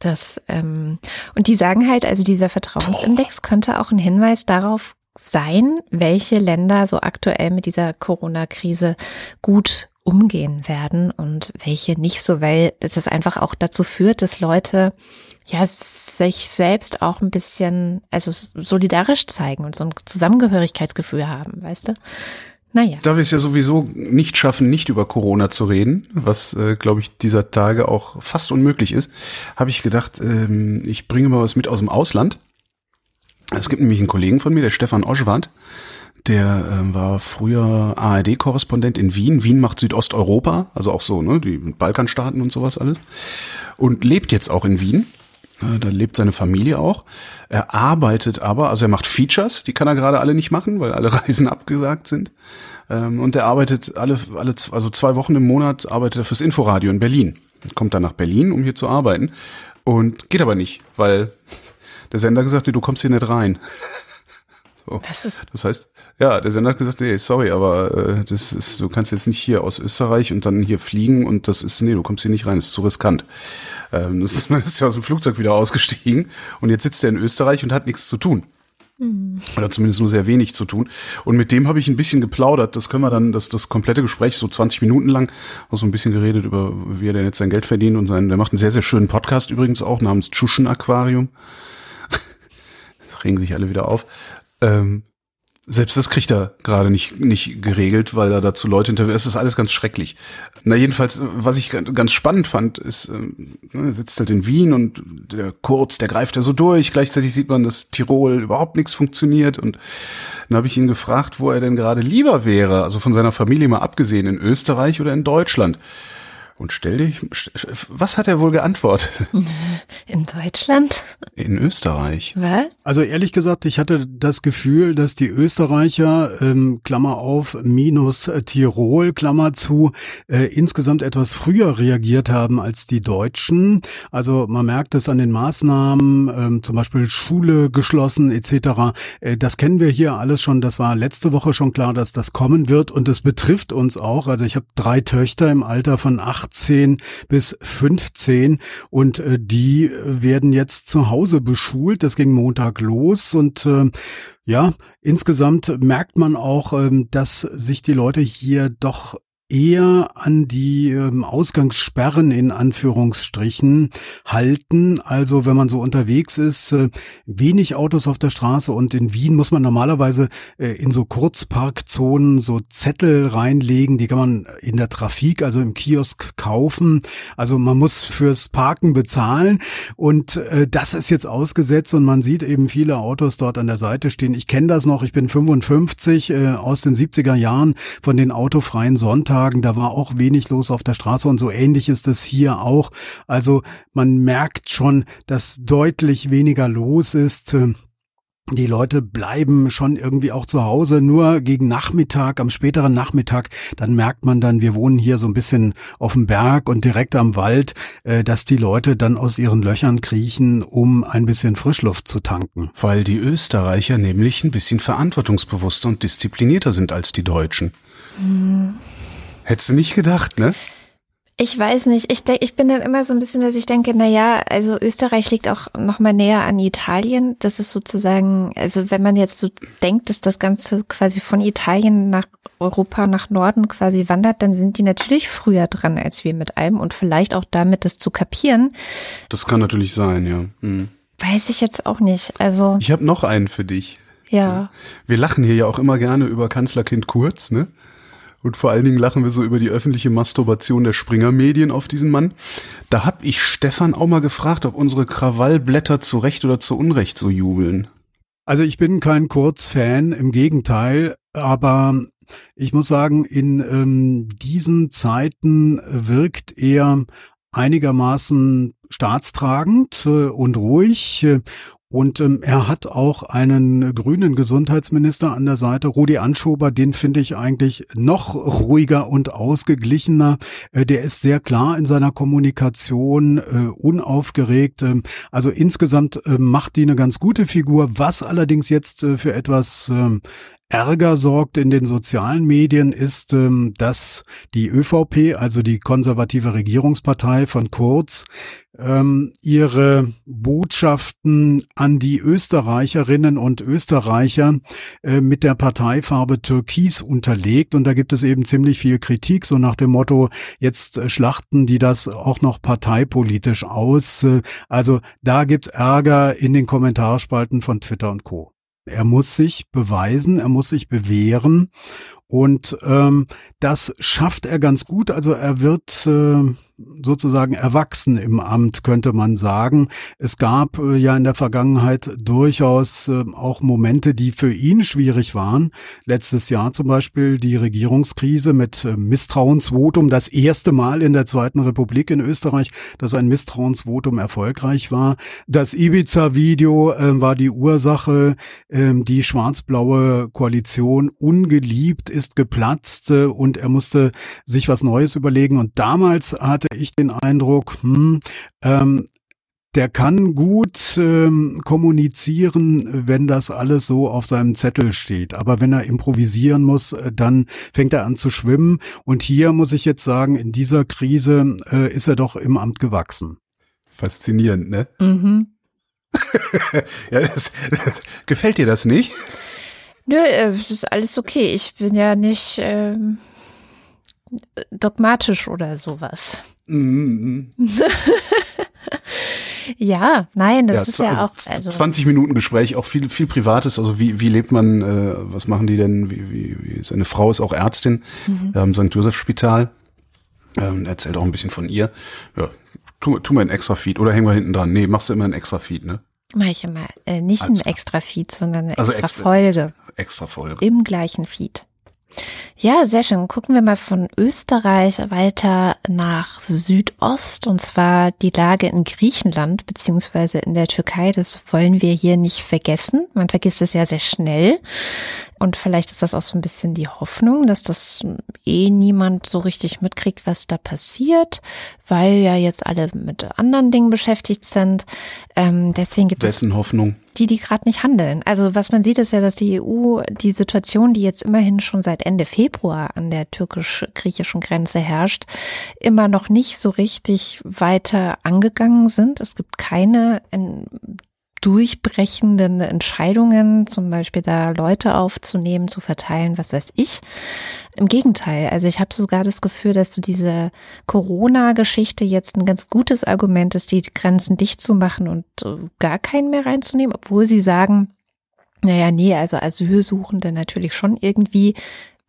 Das, ähm, und die sagen halt, also dieser Vertrauensindex könnte auch ein Hinweis darauf sein, welche Länder so aktuell mit dieser Corona-Krise gut umgehen werden und welche nicht so, weil das einfach auch dazu führt, dass Leute ja sich selbst auch ein bisschen, also solidarisch zeigen und so ein Zusammengehörigkeitsgefühl haben, weißt du? Naja. Da wir es ja sowieso nicht schaffen, nicht über Corona zu reden, was, äh, glaube ich, dieser Tage auch fast unmöglich ist, habe ich gedacht, ähm, ich bringe mal was mit aus dem Ausland. Es gibt nämlich einen Kollegen von mir, der Stefan Oschwart, der äh, war früher ARD-Korrespondent in Wien. Wien macht Südosteuropa, also auch so, ne, die Balkanstaaten und sowas alles. Und lebt jetzt auch in Wien da lebt seine Familie auch. Er arbeitet aber, also er macht Features, die kann er gerade alle nicht machen, weil alle Reisen abgesagt sind. Ähm, und er arbeitet alle, alle, also zwei Wochen im Monat arbeitet er fürs Inforadio in Berlin. Kommt dann nach Berlin, um hier zu arbeiten. Und geht aber nicht, weil der Sender gesagt, nee, du kommst hier nicht rein. So. Das, ist das heißt, ja, der Sender hat gesagt, nee, sorry, aber äh, das ist, du kannst jetzt nicht hier aus Österreich und dann hier fliegen und das ist, nee, du kommst hier nicht rein, das ist zu riskant. Ähm, das, man ist ja aus dem Flugzeug wieder ausgestiegen und jetzt sitzt er in Österreich und hat nichts zu tun. Mhm. Oder zumindest nur sehr wenig zu tun. Und mit dem habe ich ein bisschen geplaudert. Das können wir dann, das, das komplette Gespräch, so 20 Minuten lang, auch so ein bisschen geredet über, wie er denn jetzt sein Geld verdient und sein, der macht einen sehr, sehr schönen Podcast übrigens auch namens Tschuschen Aquarium. regen sich alle wieder auf. Ähm, selbst das kriegt er gerade nicht, nicht geregelt, weil er dazu Leute interviewt. Es ist alles ganz schrecklich. Na, jedenfalls, was ich ganz spannend fand, ist, ähm, er sitzt halt in Wien und der Kurz, der greift ja so durch. Gleichzeitig sieht man, dass Tirol überhaupt nichts funktioniert. Und dann habe ich ihn gefragt, wo er denn gerade lieber wäre, also von seiner Familie mal abgesehen, in Österreich oder in Deutschland. Und stell dich, was hat er wohl geantwortet? In Deutschland? In Österreich. Was? Also ehrlich gesagt, ich hatte das Gefühl, dass die Österreicher, ähm, Klammer auf, minus Tirol, Klammer zu, äh, insgesamt etwas früher reagiert haben als die Deutschen. Also man merkt es an den Maßnahmen, ähm, zum Beispiel Schule geschlossen etc. Äh, das kennen wir hier alles schon. Das war letzte Woche schon klar, dass das kommen wird und es betrifft uns auch. Also ich habe drei Töchter im Alter von acht 18 bis 15 und äh, die werden jetzt zu Hause beschult. Das ging Montag los und äh, ja, insgesamt merkt man auch, ähm, dass sich die Leute hier doch eher an die ähm, Ausgangssperren in Anführungsstrichen halten. Also wenn man so unterwegs ist, äh, wenig Autos auf der Straße und in Wien muss man normalerweise äh, in so Kurzparkzonen so Zettel reinlegen, die kann man in der Trafik, also im Kiosk kaufen. Also man muss fürs Parken bezahlen und äh, das ist jetzt ausgesetzt und man sieht eben viele Autos dort an der Seite stehen. Ich kenne das noch, ich bin 55 äh, aus den 70er Jahren von den autofreien Sonntagen Tagen, da war auch wenig los auf der Straße und so ähnlich ist es hier auch. Also man merkt schon, dass deutlich weniger los ist die Leute bleiben schon irgendwie auch zu Hause, nur gegen Nachmittag, am späteren Nachmittag, dann merkt man dann, wir wohnen hier so ein bisschen auf dem Berg und direkt am Wald, äh, dass die Leute dann aus ihren Löchern kriechen, um ein bisschen Frischluft zu tanken. Weil die Österreicher nämlich ein bisschen verantwortungsbewusster und disziplinierter sind als die Deutschen. Hm. Hättest du nicht gedacht, ne? Ich weiß nicht. Ich, denk, ich bin dann immer so ein bisschen, dass ich denke, na ja, also Österreich liegt auch noch mal näher an Italien. Das ist sozusagen, also wenn man jetzt so denkt, dass das Ganze quasi von Italien nach Europa, nach Norden quasi wandert, dann sind die natürlich früher dran als wir mit allem und vielleicht auch damit, das zu kapieren. Das kann natürlich sein, ja. Hm. Weiß ich jetzt auch nicht. Also. Ich habe noch einen für dich. Ja. Wir lachen hier ja auch immer gerne über Kanzlerkind Kurz, ne? Und vor allen Dingen lachen wir so über die öffentliche Masturbation der Springer-Medien auf diesen Mann. Da hab ich Stefan auch mal gefragt, ob unsere Krawallblätter zu Recht oder zu Unrecht so jubeln. Also ich bin kein Kurz-Fan, im Gegenteil, aber ich muss sagen, in ähm, diesen Zeiten wirkt er einigermaßen staatstragend äh, und ruhig äh, und ähm, er hat auch einen grünen Gesundheitsminister an der Seite, Rudi Anschober, den finde ich eigentlich noch ruhiger und ausgeglichener. Äh, der ist sehr klar in seiner Kommunikation, äh, unaufgeregt. Ähm, also insgesamt äh, macht die eine ganz gute Figur, was allerdings jetzt äh, für etwas ähm, Ärger sorgt in den sozialen Medien, ist, ähm, dass die ÖVP, also die konservative Regierungspartei von Kurz, ähm, ihre Botschaften an die Österreicherinnen und Österreicher äh, mit der Parteifarbe Türkis unterlegt. Und da gibt es eben ziemlich viel Kritik, so nach dem Motto, jetzt schlachten die das auch noch parteipolitisch aus. Äh, also da gibt's Ärger in den Kommentarspalten von Twitter und Co. Er muss sich beweisen, er muss sich bewähren und ähm, das schafft er ganz gut. Also er wird äh, sozusagen erwachsen im Amt, könnte man sagen. Es gab äh, ja in der Vergangenheit durchaus äh, auch Momente, die für ihn schwierig waren. Letztes Jahr zum Beispiel die Regierungskrise mit äh, Misstrauensvotum. Das erste Mal in der Zweiten Republik in Österreich, dass ein Misstrauensvotum erfolgreich war. Das Ibiza-Video war die Ursache. Äh, die schwarz-blaue Koalition ungeliebt ist geplatzt und er musste sich was Neues überlegen. Und damals hatte ich den Eindruck, hm, ähm, der kann gut ähm, kommunizieren, wenn das alles so auf seinem Zettel steht. Aber wenn er improvisieren muss, äh, dann fängt er an zu schwimmen. Und hier muss ich jetzt sagen, in dieser Krise äh, ist er doch im Amt gewachsen. Faszinierend, ne? Mhm. ja, das, das, gefällt dir das nicht? Nö, äh, ist alles okay. Ich bin ja nicht ähm, dogmatisch oder sowas. Mhm. Ja, nein, das Ja, ist ja also auch, also 20 Minuten Gespräch, auch viel, viel Privates. Also wie, wie lebt man, äh, was machen die denn? Wie, wie, wie, seine Frau ist auch Ärztin Mhm. am St. Joseph Spital. Ähm, erzählt auch ein bisschen von ihr. Ja, tu, tu mal ein extra Feed oder hängen wir hinten dran. Nee, machst du immer ein extra Feed, ne? mache ich immer äh, nicht ein Alles klar. extra Feed, sondern eine Also extra, extra- Folge Extra Folge. im gleichen Feed. Ja, sehr schön. Gucken wir mal von Österreich weiter nach Südost und zwar die Lage in Griechenland beziehungsweise in der Türkei. Das wollen wir hier nicht vergessen. Man vergisst es ja sehr schnell. Und vielleicht ist das auch so ein bisschen die Hoffnung, dass das eh niemand so richtig mitkriegt, was da passiert, weil ja jetzt alle mit anderen Dingen beschäftigt sind. Ähm, deswegen gibt es Dessen Hoffnung. Die, die gerade nicht handeln. Also was man sieht, ist ja, dass die EU die Situation, die jetzt immerhin schon seit Ende Februar an der türkisch-griechischen Grenze herrscht, immer noch nicht so richtig weiter angegangen sind. Es gibt keine durchbrechenden Entscheidungen, zum Beispiel da Leute aufzunehmen, zu verteilen, was weiß ich. Im Gegenteil, also ich habe sogar das Gefühl, dass du diese Corona-Geschichte jetzt ein ganz gutes Argument ist, die Grenzen dicht zu machen und äh, gar keinen mehr reinzunehmen, obwohl sie sagen, naja, nee, also Asylsuchende natürlich schon irgendwie,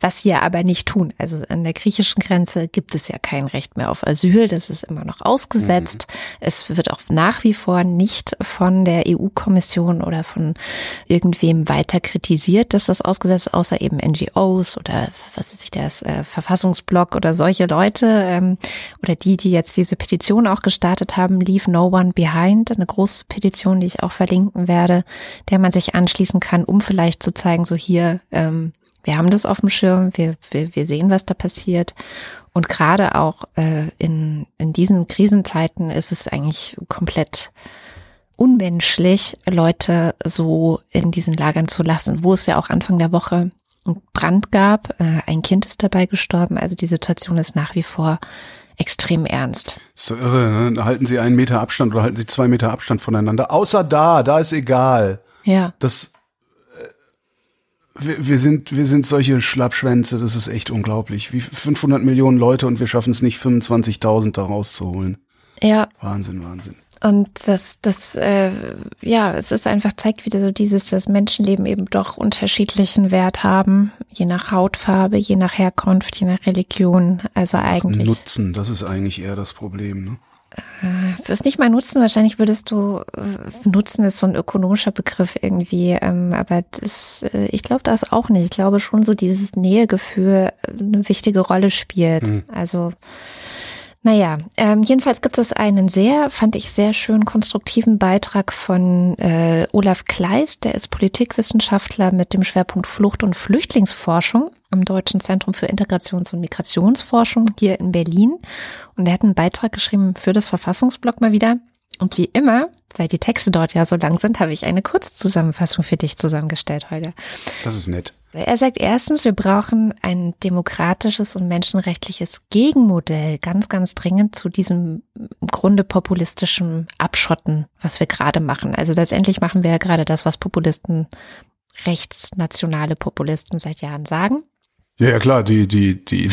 was sie ja aber nicht tun. Also an der griechischen Grenze gibt es ja kein Recht mehr auf Asyl, das ist immer noch ausgesetzt. Es wird auch nach wie vor nicht von der EU-Kommission oder von irgendwem weiter kritisiert, dass das ausgesetzt ist, außer eben NGOs oder was ist ich das, äh, Verfassungsblock oder solche Leute ähm, oder die, die jetzt diese Petition auch gestartet haben, Leave No One Behind, eine große Petition, die ich auch verlinken werde, der man sich anschließen kann, um vielleicht zu zeigen, so hier, ähm, wir haben das auf dem Schirm, wir, wir, wir sehen, was da passiert. Und gerade auch äh, in, in diesen Krisenzeiten ist es eigentlich komplett unmenschlich, Leute so in diesen Lagern zu lassen, wo es ja auch Anfang der Woche einen Brand gab. Äh, ein Kind ist dabei gestorben. Also die Situation ist nach wie vor extrem ernst. Ist so irre, ne? Halten Sie einen Meter Abstand oder halten Sie zwei Meter Abstand voneinander. Außer da, da ist egal. Ja. Das, wir, wir sind, wir sind solche Schlappschwänze, das ist echt unglaublich. Wie 500 Millionen Leute und wir schaffen es nicht 25.000 da rauszuholen. Ja, Wahnsinn, Wahnsinn. Und das, das, äh, ja, es ist einfach, zeigt wieder so dieses, dass Menschenleben eben doch unterschiedlichen Wert haben, je nach Hautfarbe, je nach Herkunft, je nach Religion. Also eigentlich. Nutzen, das ist eigentlich eher das Problem. Ne? Es ist nicht mal Nutzen, wahrscheinlich würdest du, äh, Nutzen ist so ein ökonomischer Begriff irgendwie, ähm, aber das, äh, ich glaube das auch nicht. Ich glaube schon so dieses Nähegefühl äh, eine wichtige Rolle spielt. Also, naja, ähm, jedenfalls gibt es einen sehr, fand ich sehr schön konstruktiven Beitrag von äh, Olaf Kleist, der ist Politikwissenschaftler mit dem Schwerpunkt Flucht- und Flüchtlingsforschung am Deutschen Zentrum für Integrations- und Migrationsforschung hier in Berlin. Und er hat einen Beitrag geschrieben für das Verfassungsblog mal wieder. Und wie immer, weil die Texte dort ja so lang sind, habe ich eine Kurzzusammenfassung für dich zusammengestellt heute. Das ist nett. Er sagt erstens, wir brauchen ein demokratisches und menschenrechtliches Gegenmodell ganz, ganz dringend zu diesem im Grunde populistischen Abschotten, was wir gerade machen. Also letztendlich machen wir ja gerade das, was Populisten, rechtsnationale Populisten seit Jahren sagen. Ja, ja klar, die, die, die,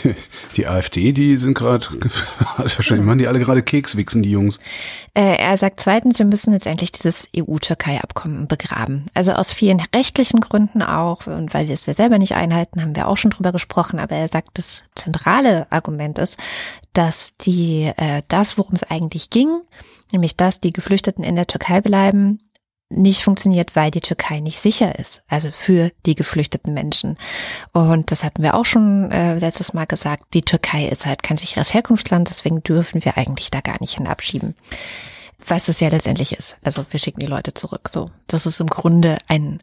die AfD, die sind gerade, wahrscheinlich machen die alle gerade Kekswichsen, die Jungs. Äh, er sagt zweitens, wir müssen jetzt endlich dieses EU-Türkei-Abkommen begraben. Also aus vielen rechtlichen Gründen auch und weil wir es ja selber nicht einhalten, haben wir auch schon drüber gesprochen. Aber er sagt, das zentrale Argument ist, dass die äh, das, worum es eigentlich ging, nämlich dass die Geflüchteten in der Türkei bleiben, nicht funktioniert, weil die Türkei nicht sicher ist, also für die geflüchteten Menschen. Und das hatten wir auch schon äh, letztes Mal gesagt, die Türkei ist halt kein sicheres Herkunftsland, deswegen dürfen wir eigentlich da gar nicht hin abschieben. Was es ja letztendlich ist. Also wir schicken die Leute zurück. So, das ist im Grunde ein,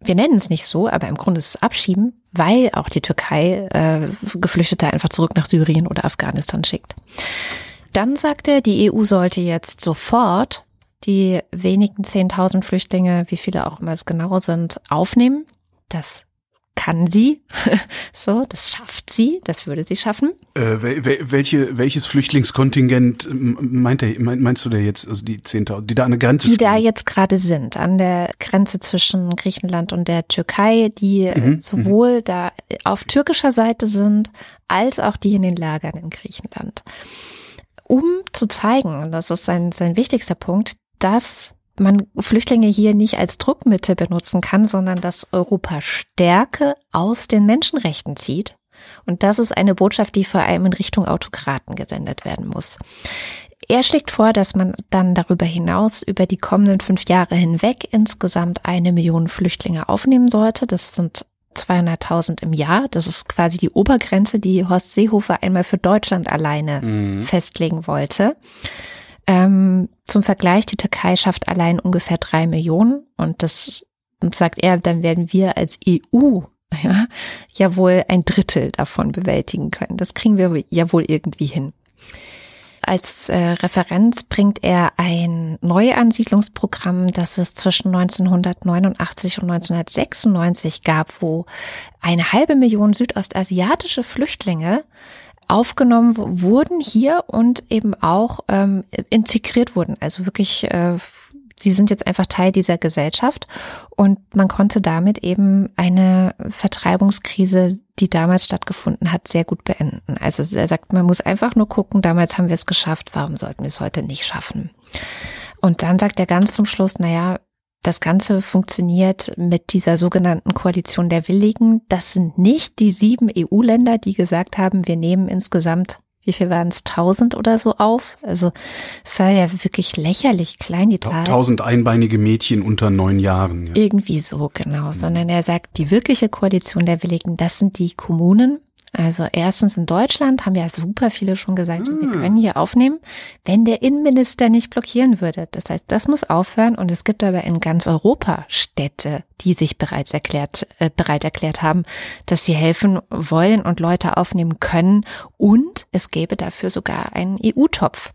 wir nennen es nicht so, aber im Grunde ist es Abschieben, weil auch die Türkei äh, Geflüchtete einfach zurück nach Syrien oder Afghanistan schickt. Dann sagt er, die EU sollte jetzt sofort die wenigen 10.000 Flüchtlinge, wie viele auch immer es genau sind, aufnehmen. Das kann sie. so, das schafft sie, das würde sie schaffen. Äh, welche, welches Flüchtlingskontingent meint der, meinst du da jetzt, also die 10.000, die da an der Grenze Die stehen? da jetzt gerade sind, an der Grenze zwischen Griechenland und der Türkei, die äh, mhm, sowohl mhm. da auf türkischer Seite sind, als auch die in den Lagern in Griechenland. Um zu zeigen, das ist sein, sein wichtigster Punkt, dass man Flüchtlinge hier nicht als Druckmittel benutzen kann, sondern dass Europa Stärke aus den Menschenrechten zieht. Und das ist eine Botschaft, die vor allem in Richtung Autokraten gesendet werden muss. Er schlägt vor, dass man dann darüber hinaus über die kommenden fünf Jahre hinweg insgesamt eine Million Flüchtlinge aufnehmen sollte. Das sind 200.000 im Jahr. Das ist quasi die Obergrenze, die Horst Seehofer einmal für Deutschland alleine mhm. festlegen wollte. Ähm, zum Vergleich, die Türkei schafft allein ungefähr drei Millionen und das sagt er, dann werden wir als EU ja, ja wohl ein Drittel davon bewältigen können. Das kriegen wir ja wohl irgendwie hin. Als äh, Referenz bringt er ein Neuansiedlungsprogramm, das es zwischen 1989 und 1996 gab, wo eine halbe Million südostasiatische Flüchtlinge aufgenommen wurden hier und eben auch ähm, integriert wurden. Also wirklich, äh, sie sind jetzt einfach Teil dieser Gesellschaft und man konnte damit eben eine Vertreibungskrise, die damals stattgefunden hat, sehr gut beenden. Also er sagt, man muss einfach nur gucken, damals haben wir es geschafft, warum sollten wir es heute nicht schaffen? Und dann sagt er ganz zum Schluss, naja, das Ganze funktioniert mit dieser sogenannten Koalition der Willigen. Das sind nicht die sieben EU-Länder, die gesagt haben, wir nehmen insgesamt, wie viel waren es, tausend oder so auf? Also es war ja wirklich lächerlich klein, die Zahl. Tausend einbeinige Mädchen unter neun Jahren. Ja. Irgendwie so, genau. Sondern er sagt, die wirkliche Koalition der Willigen, das sind die Kommunen, also erstens in Deutschland haben ja super viele schon gesagt, so, wir ah. können hier aufnehmen, wenn der Innenminister nicht blockieren würde. Das heißt, das muss aufhören und es gibt aber in ganz Europa Städte, die sich bereits erklärt, äh, bereit erklärt haben, dass sie helfen wollen und Leute aufnehmen können und es gäbe dafür sogar einen EU-Topf.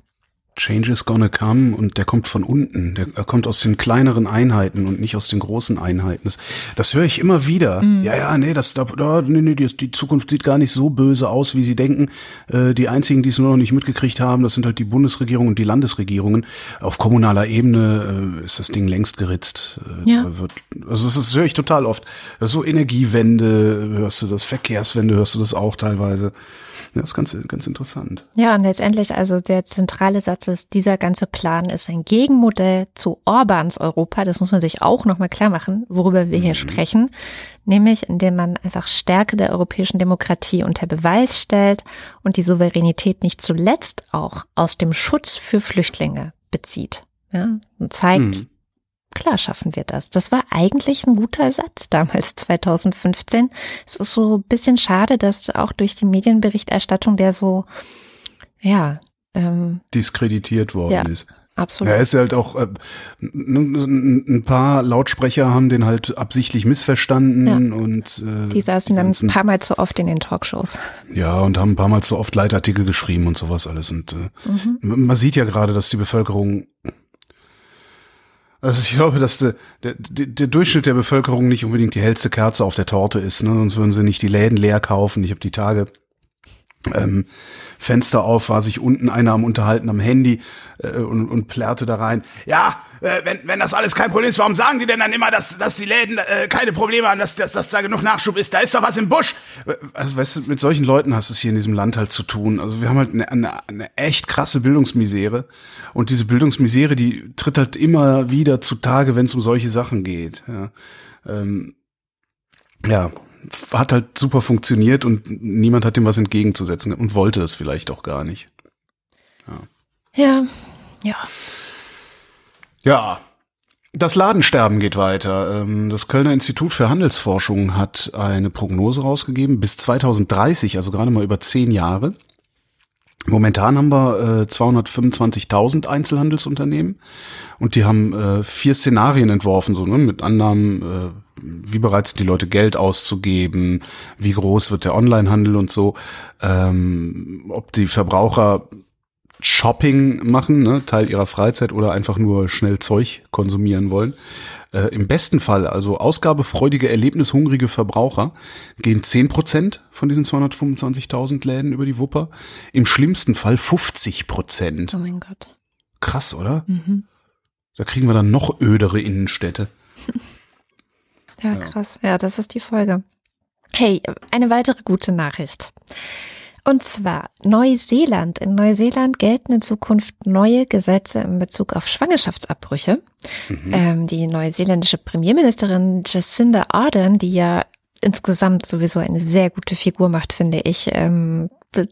Change is gonna come und der kommt von unten. Der, kommt aus den kleineren Einheiten und nicht aus den großen Einheiten. Das, das höre ich immer wieder. Mhm. Ja, ja, nee, das, da, nee, nee, die, die Zukunft sieht gar nicht so böse aus, wie sie denken. Äh, die einzigen, die es nur noch nicht mitgekriegt haben, das sind halt die Bundesregierung und die Landesregierungen. Auf kommunaler Ebene äh, ist das Ding längst geritzt. Äh, ja. Wird, also das, das höre ich total oft. So Energiewende, hörst du das, Verkehrswende, hörst du das auch teilweise. Ja, das ist ganz, ganz interessant. Ja, und letztendlich also der zentrale Satz ist, dieser ganze Plan ist ein Gegenmodell zu Orbans Europa. Das muss man sich auch nochmal klar machen, worüber wir mhm. hier sprechen. Nämlich, indem man einfach Stärke der europäischen Demokratie unter Beweis stellt und die Souveränität nicht zuletzt auch aus dem Schutz für Flüchtlinge bezieht. Ja, und zeigt, mhm. Klar schaffen wir das. Das war eigentlich ein guter Satz damals 2015. Es ist so ein bisschen schade, dass auch durch die Medienberichterstattung der so, ja, ähm, diskreditiert worden ja, ist. Absolut. Ja, ist halt auch, äh, ein paar Lautsprecher haben den halt absichtlich missverstanden ja. und äh, die saßen die dann ein paar Mal zu oft in den Talkshows. Ja, und haben ein paar Mal zu oft Leitartikel geschrieben und sowas alles. Und äh, mhm. man sieht ja gerade, dass die Bevölkerung also ich glaube, dass der, der, der Durchschnitt der Bevölkerung nicht unbedingt die hellste Kerze auf der Torte ist, ne? sonst würden sie nicht die Läden leer kaufen. Ich habe die Tage ähm, Fenster auf, war sich unten einer am Unterhalten am Handy äh, und, und plärrte da rein. Ja, äh, wenn, wenn das alles kein Problem ist, warum sagen die denn dann immer, dass, dass die Läden äh, keine Probleme haben, dass, dass, dass da genug Nachschub ist? Da ist doch was im Busch. Also weißt du, mit solchen Leuten hast du es hier in diesem Land halt zu tun. Also wir haben halt eine, eine, eine echt krasse Bildungsmisere und diese Bildungsmisere, die tritt halt immer wieder zutage, wenn es um solche Sachen geht. Ja. Ähm, ja, hat halt super funktioniert und niemand hat dem was entgegenzusetzen und wollte es vielleicht auch gar nicht. Ja. Ja. Ja. ja. Das Ladensterben geht weiter. Ähm, das Kölner Institut für Handelsforschung hat eine Prognose rausgegeben. Bis 2030, also gerade mal über zehn Jahre, Momentan haben wir äh, 225.000 Einzelhandelsunternehmen und die haben äh, vier Szenarien entworfen, so ne, mit Annahmen, äh, wie bereit sind die Leute Geld auszugeben, wie groß wird der Onlinehandel und so, ähm, ob die Verbraucher Shopping machen, ne, Teil ihrer Freizeit oder einfach nur schnell Zeug konsumieren wollen. Äh, Im besten Fall, also ausgabefreudige, erlebnishungrige Verbraucher, gehen 10% von diesen 225.000 Läden über die Wupper. Im schlimmsten Fall 50%. Oh mein Gott. Krass, oder? Da kriegen wir dann noch ödere Innenstädte. Ja, krass. Ja, das ist die Folge. Hey, eine weitere gute Nachricht. Und zwar Neuseeland. In Neuseeland gelten in Zukunft neue Gesetze in Bezug auf Schwangerschaftsabbrüche. Ähm, die neuseeländische Premierministerin Jacinda Ardern, die ja insgesamt sowieso eine sehr gute Figur macht, finde ich. Ähm,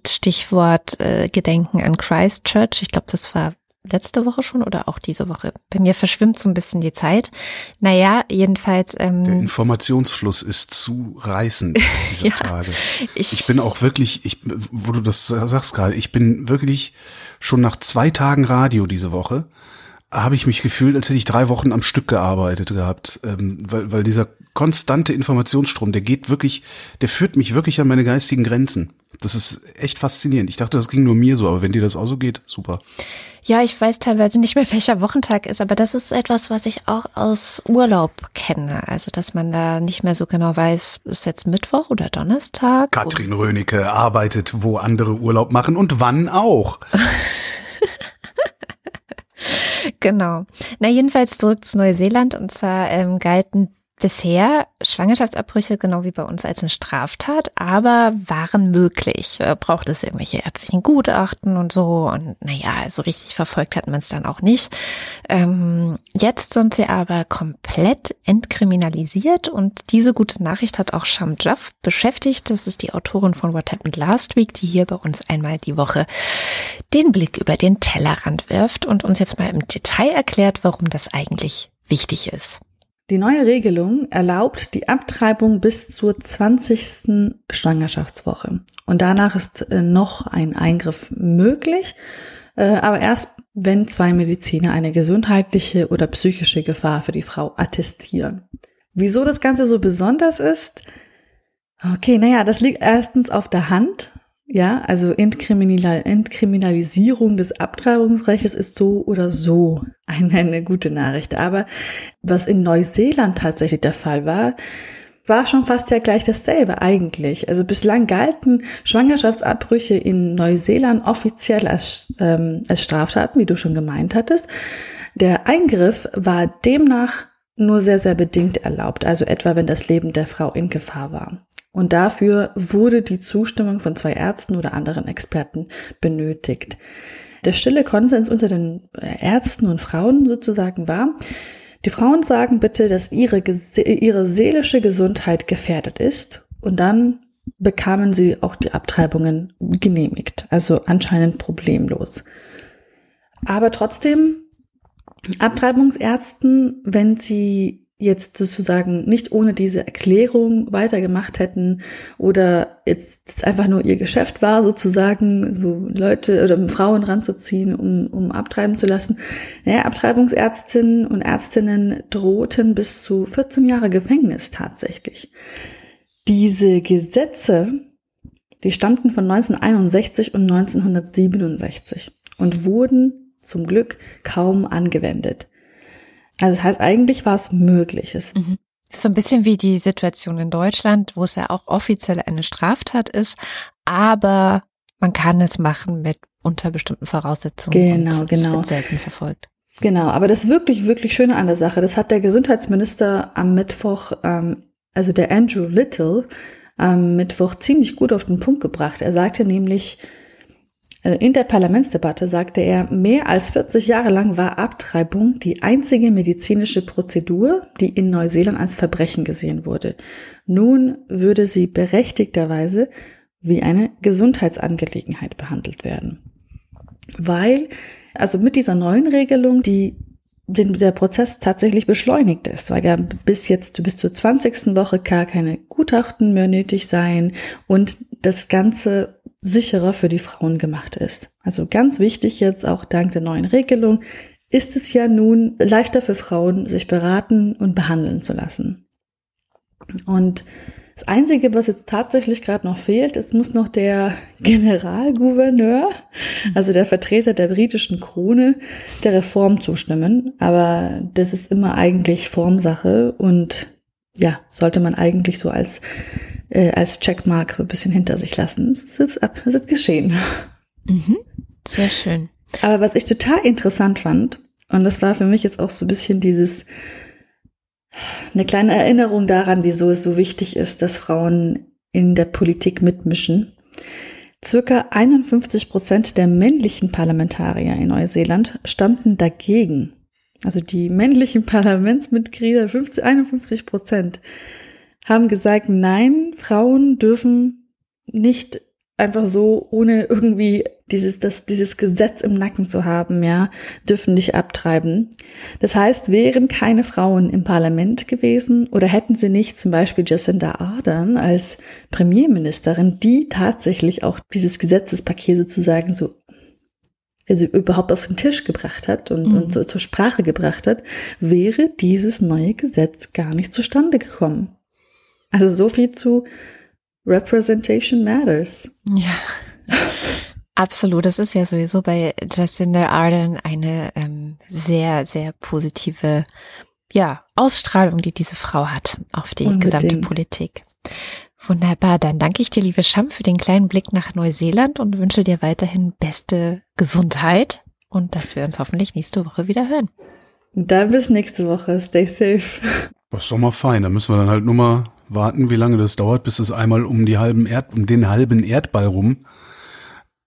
Stichwort äh, Gedenken an Christchurch. Ich glaube, das war letzte Woche schon oder auch diese Woche. Bei mir verschwimmt so ein bisschen die Zeit. Naja, jedenfalls. Ähm, Der Informationsfluss ist zu reißend dieser Ja, Tage. ich- Ich bin auch wirklich, ich, wo du das sagst gerade, ich bin wirklich schon nach zwei Tagen Radio diese Woche, habe ich mich gefühlt, als hätte ich drei Wochen am Stück gearbeitet gehabt, ähm, weil, weil dieser konstante Informationsstrom, der geht wirklich, der führt mich wirklich an meine geistigen Grenzen. Das ist echt faszinierend. Ich dachte, das ging nur mir so, aber wenn dir das auch so geht, super. Ja, ich weiß teilweise nicht mehr, welcher Wochentag ist, aber das ist etwas, was ich auch aus Urlaub kenne. Also, dass man da nicht mehr so genau weiß, ist jetzt Mittwoch oder Donnerstag? Katrin Rönecke arbeitet, wo andere Urlaub machen und wann auch. Genau. Na, jedenfalls zurück zu Neuseeland. Und zwar ähm, galten bisher Schwangerschaftsabbrüche genau wie bei uns als eine Straftat, aber waren möglich. Braucht es irgendwelche ärztlichen Gutachten und so. Und naja, so richtig verfolgt hat man es dann auch nicht. Ähm, jetzt sind sie aber komplett entkriminalisiert und diese gute Nachricht hat auch Sham Jaff beschäftigt. Das ist die Autorin von What Happened Last Week, die hier bei uns einmal die Woche den Blick über den Tellerrand wirft und uns jetzt mal im Detail erklärt, warum das eigentlich wichtig ist. Die neue Regelung erlaubt die Abtreibung bis zur 20. Schwangerschaftswoche. Und danach ist äh, noch ein Eingriff möglich, äh, aber erst wenn zwei Mediziner eine gesundheitliche oder psychische Gefahr für die Frau attestieren. Wieso das Ganze so besonders ist? Okay, naja, das liegt erstens auf der Hand. Ja, also Entkriminal Entkriminalisierung des Abtreibungsrechts ist so oder so eine, eine gute Nachricht. Aber was in Neuseeland tatsächlich der Fall war, war schon fast ja gleich dasselbe eigentlich. Also bislang galten Schwangerschaftsabbrüche in Neuseeland offiziell als, ähm, als Straftaten, wie du schon gemeint hattest. Der Eingriff war demnach nur sehr, sehr bedingt erlaubt, also etwa wenn das Leben der Frau in Gefahr war. Und dafür wurde die Zustimmung von zwei Ärzten oder anderen Experten benötigt. Der stille Konsens unter den Ärzten und Frauen sozusagen war, die Frauen sagen bitte, dass ihre, ihre seelische Gesundheit gefährdet ist und dann bekamen sie auch die Abtreibungen genehmigt, also anscheinend problemlos. Aber trotzdem, Abtreibungsärzten, wenn sie jetzt sozusagen nicht ohne diese Erklärung weitergemacht hätten oder jetzt einfach nur ihr Geschäft war, sozusagen so Leute oder Frauen ranzuziehen, um, um abtreiben zu lassen. Naja, Abtreibungsärztinnen und Ärztinnen drohten bis zu 14 Jahre Gefängnis tatsächlich. Diese Gesetze, die stammten von 1961 und 1967 und wurden zum Glück kaum angewendet. Also das heißt, eigentlich war es möglich. Es mhm. ist so ein bisschen wie die Situation in Deutschland, wo es ja auch offiziell eine Straftat ist, aber man kann es machen mit unter bestimmten Voraussetzungen. Genau, und genau. Es wird selten verfolgt. Genau, aber das wirklich, wirklich Schöne an der Sache, das hat der Gesundheitsminister am Mittwoch, ähm, also der Andrew Little, am Mittwoch ziemlich gut auf den Punkt gebracht. Er sagte nämlich, in der Parlamentsdebatte sagte er, mehr als 40 Jahre lang war Abtreibung die einzige medizinische Prozedur, die in Neuseeland als Verbrechen gesehen wurde. Nun würde sie berechtigterweise wie eine Gesundheitsangelegenheit behandelt werden. Weil, also mit dieser neuen Regelung, die den, der Prozess tatsächlich beschleunigt ist, weil ja bis jetzt bis zur 20. Woche gar keine Gutachten mehr nötig sein und das Ganze sicherer für die Frauen gemacht ist. Also ganz wichtig jetzt auch dank der neuen Regelung ist es ja nun leichter für Frauen, sich beraten und behandeln zu lassen. Und Das Einzige, was jetzt tatsächlich gerade noch fehlt, es muss noch der Generalgouverneur, also der Vertreter der britischen Krone, der Reform zustimmen. Aber das ist immer eigentlich Formsache und ja, sollte man eigentlich so als, äh, als Checkmark so ein bisschen hinter sich lassen. Es ist ab, es ist geschehen. Mhm. Sehr schön. Aber was ich total interessant fand, und das war für mich jetzt auch so ein bisschen dieses, eine kleine Erinnerung daran, wieso es so wichtig ist, dass Frauen in der Politik mitmischen. Circa 51 Prozent der männlichen Parlamentarier in Neuseeland stammten dagegen. Also die männlichen Parlamentsmitglieder, 50, 51 Prozent, haben gesagt, nein, Frauen dürfen nicht einfach so, ohne irgendwie dieses, das, dieses Gesetz im Nacken zu haben, ja, dürfen nicht abtreiben. Das heißt, wären keine Frauen im Parlament gewesen oder hätten sie nicht zum Beispiel Jacinda Ardern als Premierministerin, die tatsächlich auch dieses Gesetzespaket sozusagen so also überhaupt auf den Tisch gebracht hat und, mhm. und so zur Sprache gebracht hat, wäre dieses neue Gesetz gar nicht zustande gekommen. Also so viel zu Representation Matters. Ja. Absolut, das ist ja sowieso bei Jacinda Ardern eine ähm, sehr, sehr positive ja, Ausstrahlung, die diese Frau hat auf die Unbedingt. gesamte Politik. Wunderbar, dann danke ich dir, liebe Scham, für den kleinen Blick nach Neuseeland und wünsche dir weiterhin beste Gesundheit und dass wir uns hoffentlich nächste Woche wieder hören. Dann bis nächste Woche. Stay safe. Das ist doch mal fein. Da müssen wir dann halt nur mal warten, wie lange das dauert, bis es einmal um die halben Erd, um den halben Erdball rum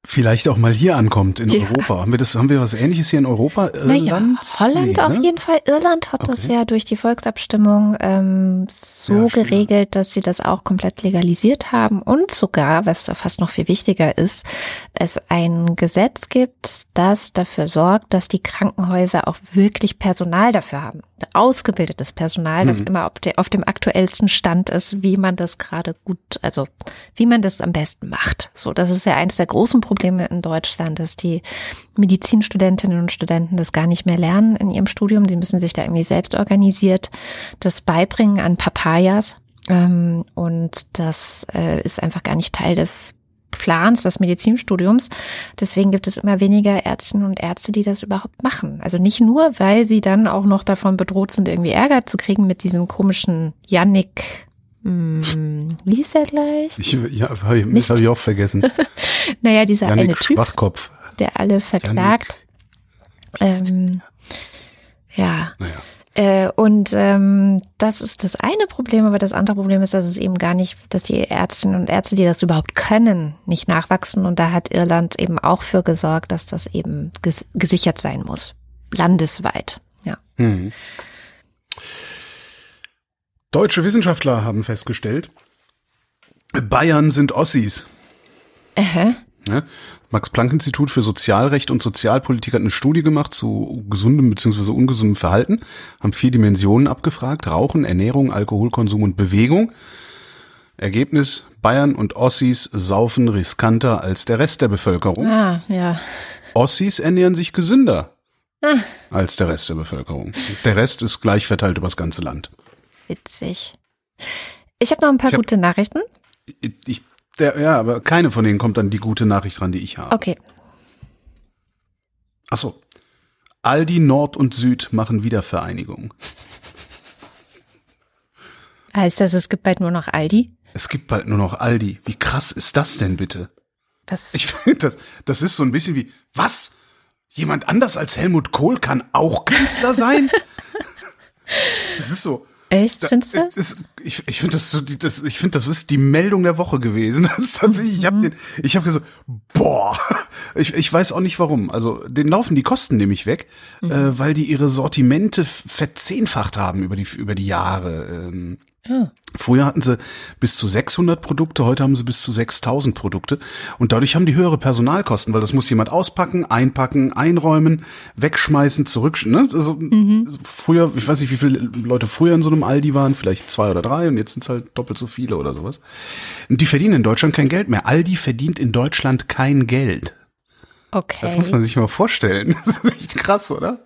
vielleicht auch mal hier ankommt in ja. Europa. Haben wir das, haben wir was ähnliches hier in Europa? Irland? Naja, Holland nee, auf ne? jeden Fall. Irland hat okay. das ja durch die Volksabstimmung ähm, so ja, geregelt, dass sie das auch komplett legalisiert haben und sogar, was fast noch viel wichtiger ist, es ein Gesetz gibt, das dafür sorgt, dass die Krankenhäuser auch wirklich Personal dafür haben. Ausgebildetes Personal, das mhm. immer auf, der, auf dem aktuellsten Stand ist, wie man das gerade gut, also wie man das am besten macht. So, das ist ja eines der großen Probleme in Deutschland, dass die Medizinstudentinnen und Studenten das gar nicht mehr lernen in ihrem Studium. Sie müssen sich da irgendwie selbst organisiert das beibringen an Papayas. Ähm, und das äh, ist einfach gar nicht Teil des Plans des Medizinstudiums. Deswegen gibt es immer weniger Ärztinnen und Ärzte, die das überhaupt machen. Also nicht nur, weil sie dann auch noch davon bedroht sind, irgendwie Ärger zu kriegen mit diesem komischen Yannick hm, wie hieß der gleich? Ich, ja, hab ich, das habe ich auch vergessen. naja, dieser Janik eine Typ, Schwachkopf. der alle verklagt. Ähm, ja. Naja. Äh, und ähm, das ist das eine Problem, aber das andere Problem ist, dass es eben gar nicht, dass die Ärztinnen und Ärzte, die das überhaupt können, nicht nachwachsen. Und da hat Irland eben auch für gesorgt, dass das eben ges gesichert sein muss. Landesweit. Ja. Mhm. Deutsche Wissenschaftler haben festgestellt, Bayern sind Ossis. Aha. Ja, Max-Planck-Institut für Sozialrecht und Sozialpolitik hat eine Studie gemacht zu gesundem bzw. ungesundem Verhalten, haben vier Dimensionen abgefragt, Rauchen, Ernährung, Alkoholkonsum und Bewegung. Ergebnis, Bayern und Ossis saufen riskanter als der Rest der Bevölkerung. Ah, ja. Ossis ernähren sich gesünder ah. als der Rest der Bevölkerung. Der Rest ist gleich verteilt übers ganze Land. Witzig. Ich habe noch ein paar hab, gute Nachrichten. Ich, der, ja, aber keine von denen kommt an die gute Nachricht ran, die ich habe. Okay. Achso. Aldi Nord und Süd machen Wiedervereinigung. Heißt das, es gibt bald nur noch Aldi? Es gibt bald nur noch Aldi. Wie krass ist das denn bitte? Das ich finde, das, das ist so ein bisschen wie, was? Jemand anders als Helmut Kohl kann auch Kanzler sein? das ist so, Echt, findest du? Ist, ich ich finde das so, das, ich finde, das ist die Meldung der Woche gewesen. Das ist tatsächlich, ich habe den, ich habe gesagt, boah, ich, ich weiß auch nicht warum. Also, den laufen die Kosten nämlich weg, mhm. äh, weil die ihre Sortimente verzehnfacht haben über die über die Jahre. Ähm, ja. Früher hatten sie bis zu 600 Produkte, heute haben sie bis zu 6000 Produkte und dadurch haben die höhere Personalkosten, weil das muss jemand auspacken, einpacken, einräumen, wegschmeißen, zurück. Ne? Also mhm. früher, ich weiß nicht, wie viele Leute früher in so einem Aldi waren, vielleicht zwei oder drei und jetzt sind es halt doppelt so viele oder sowas. Und die verdienen in Deutschland kein Geld mehr. Aldi verdient in Deutschland kein Geld. Okay. Das muss man sich mal vorstellen. Das ist echt krass, oder?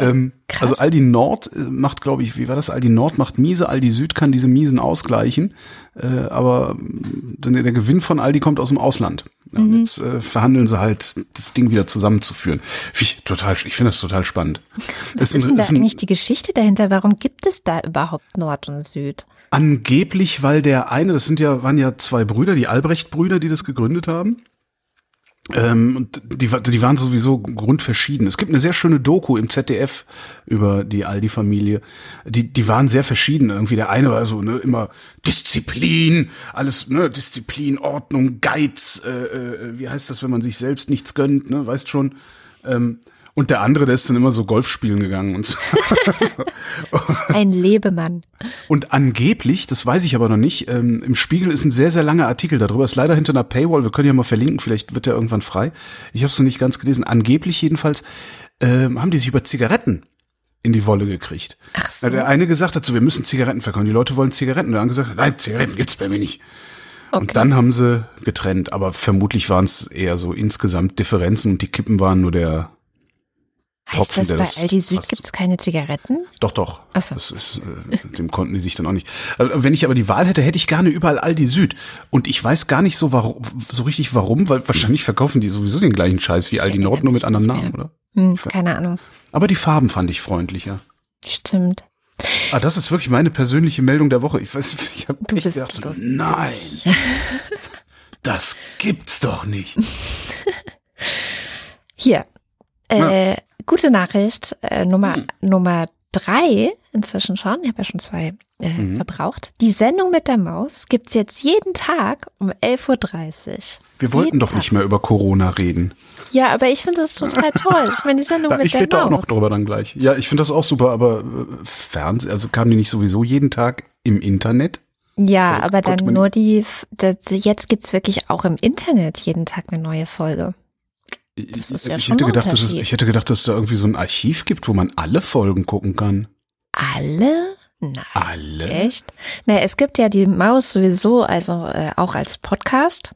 Ähm, krass. also Aldi Nord äh, macht, glaube ich, wie war das? Aldi Nord macht miese, Aldi Süd kann diese miesen ausgleichen, äh, aber mh, der, der Gewinn von Aldi kommt aus dem Ausland. Ja, und Jetzt äh, verhandeln sie halt, das Ding wieder zusammenzuführen. Ich, total, ich finde das total spannend. Was ist denn da eigentlich die Geschichte dahinter? Warum gibt es da überhaupt Nord und Süd? Angeblich, weil der eine, das sind ja, waren ja zwei Brüder, die Albrecht-Brüder, die das gegründet haben. Ähm, und die, die waren sowieso grundverschieden. Es gibt eine sehr schöne Doku im ZDF über die Aldi-Familie. Die, die waren sehr verschieden. Irgendwie der eine war so ne, immer Disziplin, alles ne, Disziplin, Ordnung, Geiz. Äh, äh, wie heißt das, wenn man sich selbst nichts gönnt? Ne, weißt schon. Ähm, und der andere, der ist dann immer so Golf spielen gegangen und so. Ein Lebemann. Und angeblich, das weiß ich aber noch nicht, ähm, im Spiegel ist ein sehr, sehr langer Artikel darüber, ist leider hinter einer Paywall, wir können ja mal verlinken, vielleicht wird der irgendwann frei. Ich habe es noch nicht ganz gelesen. Angeblich jedenfalls ähm, haben die sich über Zigaretten in die Wolle gekriegt. Ach so. Der eine gesagt hat so, wir müssen Zigaretten verkaufen, die Leute wollen Zigaretten. Der andere gesagt, nein, Zigaretten gibt's bei mir nicht. Okay. Und dann haben sie getrennt, aber vermutlich waren es eher so insgesamt Differenzen und die Kippen waren nur der heißt Tropfen, das, bei das Aldi Süd fast- gibt's keine Zigaretten? Doch, doch. Ach so. Das ist, äh, dem konnten die sich dann auch nicht. Also, wenn ich aber die Wahl hätte, hätte ich gerne überall Aldi Süd. Und ich weiß gar nicht so, warum, so richtig warum, weil wahrscheinlich verkaufen die sowieso den gleichen Scheiß wie Aldi Nord, nur mit anderen Namen, oder? Hm, keine Ahnung. Aber die Farben fand ich freundlicher. Stimmt. Ah, das ist wirklich meine persönliche Meldung der Woche. Ich weiß, ich habe Du bist gedacht, so, nein, das gibt's doch nicht. Hier. Äh, Gute Nachricht. Äh, Nummer, Hm. Nummer drei inzwischen schon. Ich habe ja schon zwei äh, Mhm. verbraucht. Die Sendung mit der Maus gibt's jetzt jeden Tag um 11.30 Uhr. Wir wollten Jeden doch Tag. nicht mehr über Corona reden. Ja, aber ich finde das total toll. Ich meine, die Sendung Ja, mit ich der rede da Maus. auch noch drüber dann gleich. Ja, ich finde das auch super, aber äh, Fernsehen, also kamen die nicht sowieso jeden Tag im Internet? Ja, Also aber dann nur die, das, jetzt gibt's wirklich auch im Internet jeden Tag eine neue Folge. Das ist ja ich schon hätte gedacht, dass es, ich hätte gedacht, dass es da irgendwie so ein Archiv gibt, wo man alle Folgen gucken kann. Alle? Nein. Alle? Echt? Na, es gibt ja die Maus sowieso, also äh, auch als Podcast.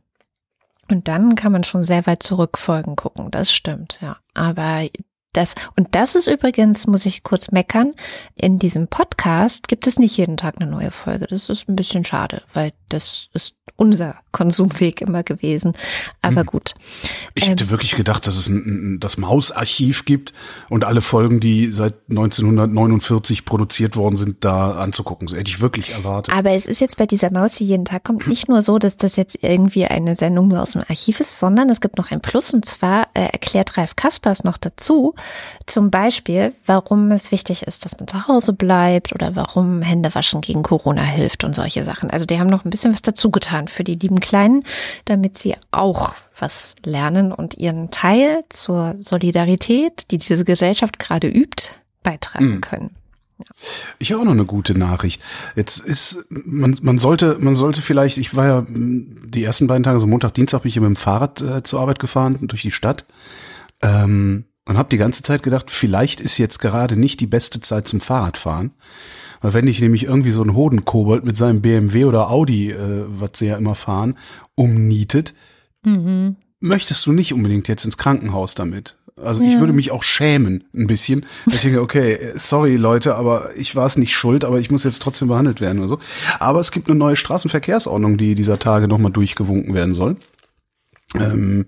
Und dann kann man schon sehr weit zurück Folgen gucken. Das stimmt, ja. Aber das, und das ist übrigens, muss ich kurz meckern, in diesem Podcast gibt es nicht jeden Tag eine neue Folge. Das ist ein bisschen schade, weil das ist unser Konsumweg immer gewesen. Aber Hm. gut. Ich hätte wirklich gedacht, dass es ein, ein, das Mausarchiv gibt und alle Folgen, die seit 1949 produziert worden sind, da anzugucken. So hätte ich wirklich erwartet. Aber es ist jetzt bei dieser Maus, die jeden Tag kommt, nicht nur so, dass das jetzt irgendwie eine Sendung nur aus dem Archiv ist, sondern es gibt noch ein Plus und zwar äh, erklärt Ralf Kaspers noch dazu, zum Beispiel, warum es wichtig ist, dass man zu Hause bleibt oder warum Händewaschen gegen Corona hilft und solche Sachen. Also die haben noch ein bisschen was dazu getan für die lieben Kleinen, damit sie auch was lernen und ihren Teil zur Solidarität, die diese Gesellschaft gerade übt, beitragen Mhm. können. Ich habe auch noch eine gute Nachricht. Jetzt ist, man, man sollte, man sollte vielleicht, ich war ja m, die ersten beiden Tage, so Montag, Dienstag, bin ich ja mit dem Fahrrad äh, zur Arbeit gefahren, durch die Stadt. Ähm, und habe die ganze Zeit gedacht, vielleicht ist jetzt gerade nicht die beste Zeit zum Fahrradfahren. Weil wenn ich nämlich irgendwie so einen Hodenkobold mit seinem BMW oder Audi, äh, was sie ja immer fahren, umnietet, Mhm. möchtest du nicht unbedingt jetzt ins Krankenhaus damit. Also ich würde mich auch schämen ein bisschen. Ich denke, okay, sorry Leute, aber ich war es nicht schuld, aber ich muss jetzt trotzdem behandelt werden oder so. Aber es gibt eine neue Straßenverkehrsordnung, die dieser Tage nochmal durchgewunken werden soll. Ähm,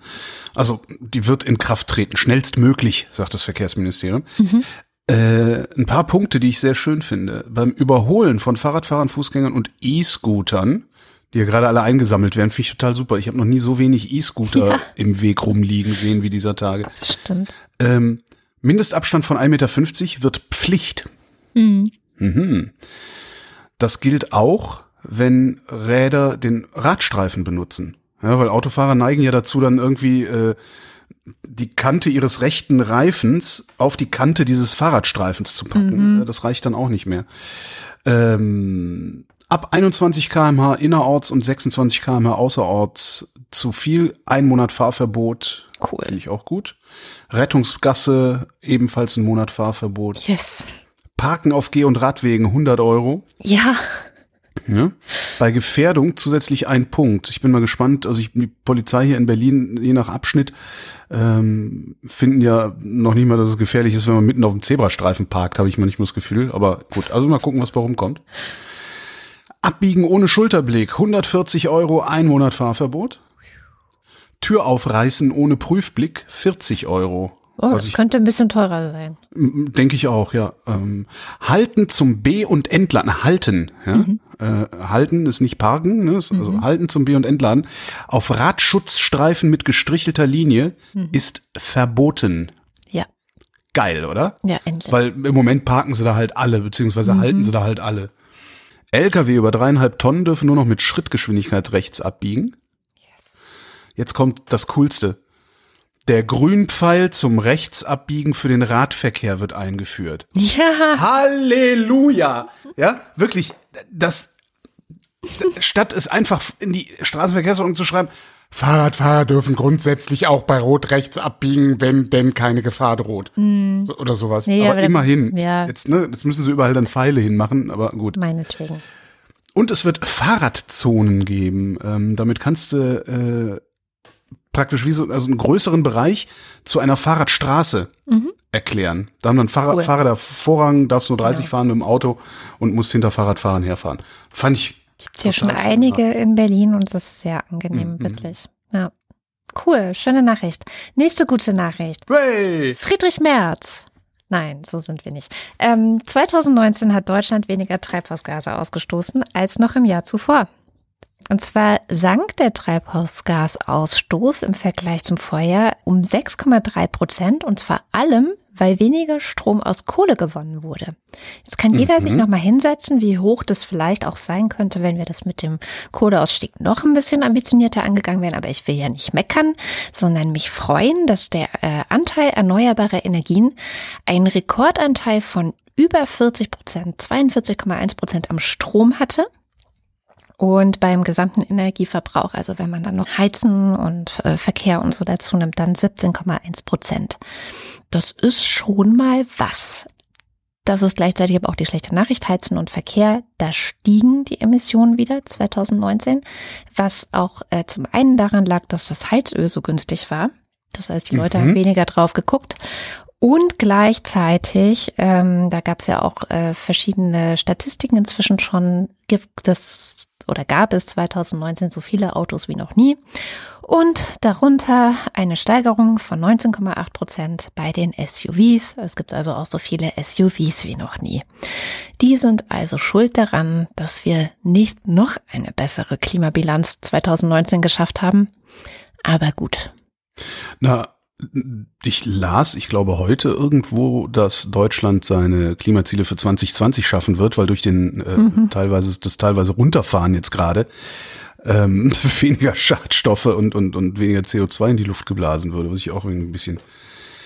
also die wird in Kraft treten, schnellstmöglich, sagt das Verkehrsministerium. Äh, ein paar Punkte, die ich sehr schön finde. Beim Überholen von Fahrradfahrern, Fußgängern und E-Scootern, die ja gerade alle eingesammelt werden, finde ich total super. Ich habe noch nie so wenig E-Scooter Ja. im Weg rumliegen sehen wie dieser Tage. Stimmt. Ähm, Mindestabstand von 1,50 Meter wird Pflicht. Mhm. Das gilt auch, wenn Räder den Radstreifen benutzen. Ja, weil Autofahrer neigen ja dazu, dann irgendwie äh, die Kante ihres rechten Reifens auf die Kante dieses Fahrradstreifens zu packen. Ja, Das reicht dann auch nicht mehr. Ähm, ab 21 kmh innerorts und 26 kmh außerorts zu viel, ein Monat Fahrverbot. Cool. Finde ich auch gut. Rettungsgasse, ebenfalls ein Monat Fahrverbot. Yes. Parken auf Geh- und Radwegen 100 Euro. Ja. Ja. Bei Gefährdung zusätzlich ein Punkt. Ich bin mal gespannt. Also ich, die Polizei hier in Berlin, je nach Abschnitt, ähm, finden ja noch nicht mal, dass es gefährlich ist, wenn man mitten auf dem Zebrastreifen parkt, habe ich manchmal das Gefühl. Aber gut, also mal gucken, was bei rumkommt. Abbiegen ohne Schulterblick, 140 Euro, ein Monat Fahrverbot. Tür aufreißen ohne Prüfblick, 40 Euro. Oh, das könnte ein bisschen teurer sein. Denke ich auch, ja. Ähm, halten zum B- und Entladen. Halten, ja. Mhm. Äh, halten ist nicht parken, ne? also mhm. halten zum B- und Entladen. Auf Radschutzstreifen mit gestrichelter Linie mhm. ist verboten. Ja. Geil, oder? Ja, endlich. Weil im Moment parken sie da halt alle, beziehungsweise halten mhm. sie da halt alle. LKW über dreieinhalb Tonnen dürfen nur noch mit Schrittgeschwindigkeit rechts abbiegen. Yes. Jetzt kommt das Coolste. Der Grünpfeil zum Rechtsabbiegen für den Radverkehr wird eingeführt. Ja. Halleluja! Ja, wirklich, das, statt es einfach in die Straßenverkehrsordnung zu schreiben, Fahrradfahrer dürfen grundsätzlich auch bei Rot rechts abbiegen, wenn denn keine Gefahr droht. Mm. So, oder sowas. Nee, aber, aber immerhin. Ja. Jetzt, ne, jetzt müssen sie überall dann Pfeile hinmachen, aber gut. Meinetwegen. Und es wird Fahrradzonen geben. Ähm, damit kannst du äh, praktisch wie so also einen größeren Bereich zu einer Fahrradstraße mhm. erklären. Da haben dann Fahrrad, cool. Fahrräder Vorrang, darfst nur 30 genau. fahren mit dem Auto und musst hinter Fahrradfahrern herfahren. Fand ich Gibt's ja schon einige ja. in Berlin und das ist sehr angenehm, mhm. wirklich. Ja. Cool, schöne Nachricht. Nächste gute Nachricht. Hey. Friedrich Merz. Nein, so sind wir nicht. Ähm, 2019 hat Deutschland weniger Treibhausgase ausgestoßen als noch im Jahr zuvor. Und zwar sank der Treibhausgasausstoß im Vergleich zum Vorjahr um 6,3 Prozent und zwar allem, weil weniger Strom aus Kohle gewonnen wurde. Jetzt kann jeder mhm. sich nochmal hinsetzen, wie hoch das vielleicht auch sein könnte, wenn wir das mit dem Kohleausstieg noch ein bisschen ambitionierter angegangen wären. Aber ich will ja nicht meckern, sondern mich freuen, dass der äh, Anteil erneuerbarer Energien einen Rekordanteil von über 40 Prozent, 42,1 Prozent am Strom hatte. Und beim gesamten Energieverbrauch, also wenn man dann noch Heizen und äh, Verkehr und so dazu nimmt, dann 17,1 Prozent. Das ist schon mal was. Das ist gleichzeitig aber auch die schlechte Nachricht. Heizen und Verkehr, da stiegen die Emissionen wieder 2019, was auch äh, zum einen daran lag, dass das Heizöl so günstig war. Das heißt, die Leute mhm. haben weniger drauf geguckt. Und gleichzeitig, ähm, da gab es ja auch äh, verschiedene Statistiken inzwischen schon, gibt es oder gab es 2019 so viele Autos wie noch nie und darunter eine Steigerung von 19,8 Prozent bei den SUVs. Es gibt also auch so viele SUVs wie noch nie. Die sind also schuld daran, dass wir nicht noch eine bessere Klimabilanz 2019 geschafft haben. Aber gut. Na, ich las, ich glaube heute irgendwo, dass Deutschland seine Klimaziele für 2020 schaffen wird, weil durch den äh, mhm. teilweise das teilweise runterfahren jetzt gerade ähm, weniger Schadstoffe und und und weniger CO2 in die Luft geblasen würde, was ich auch irgendwie ein bisschen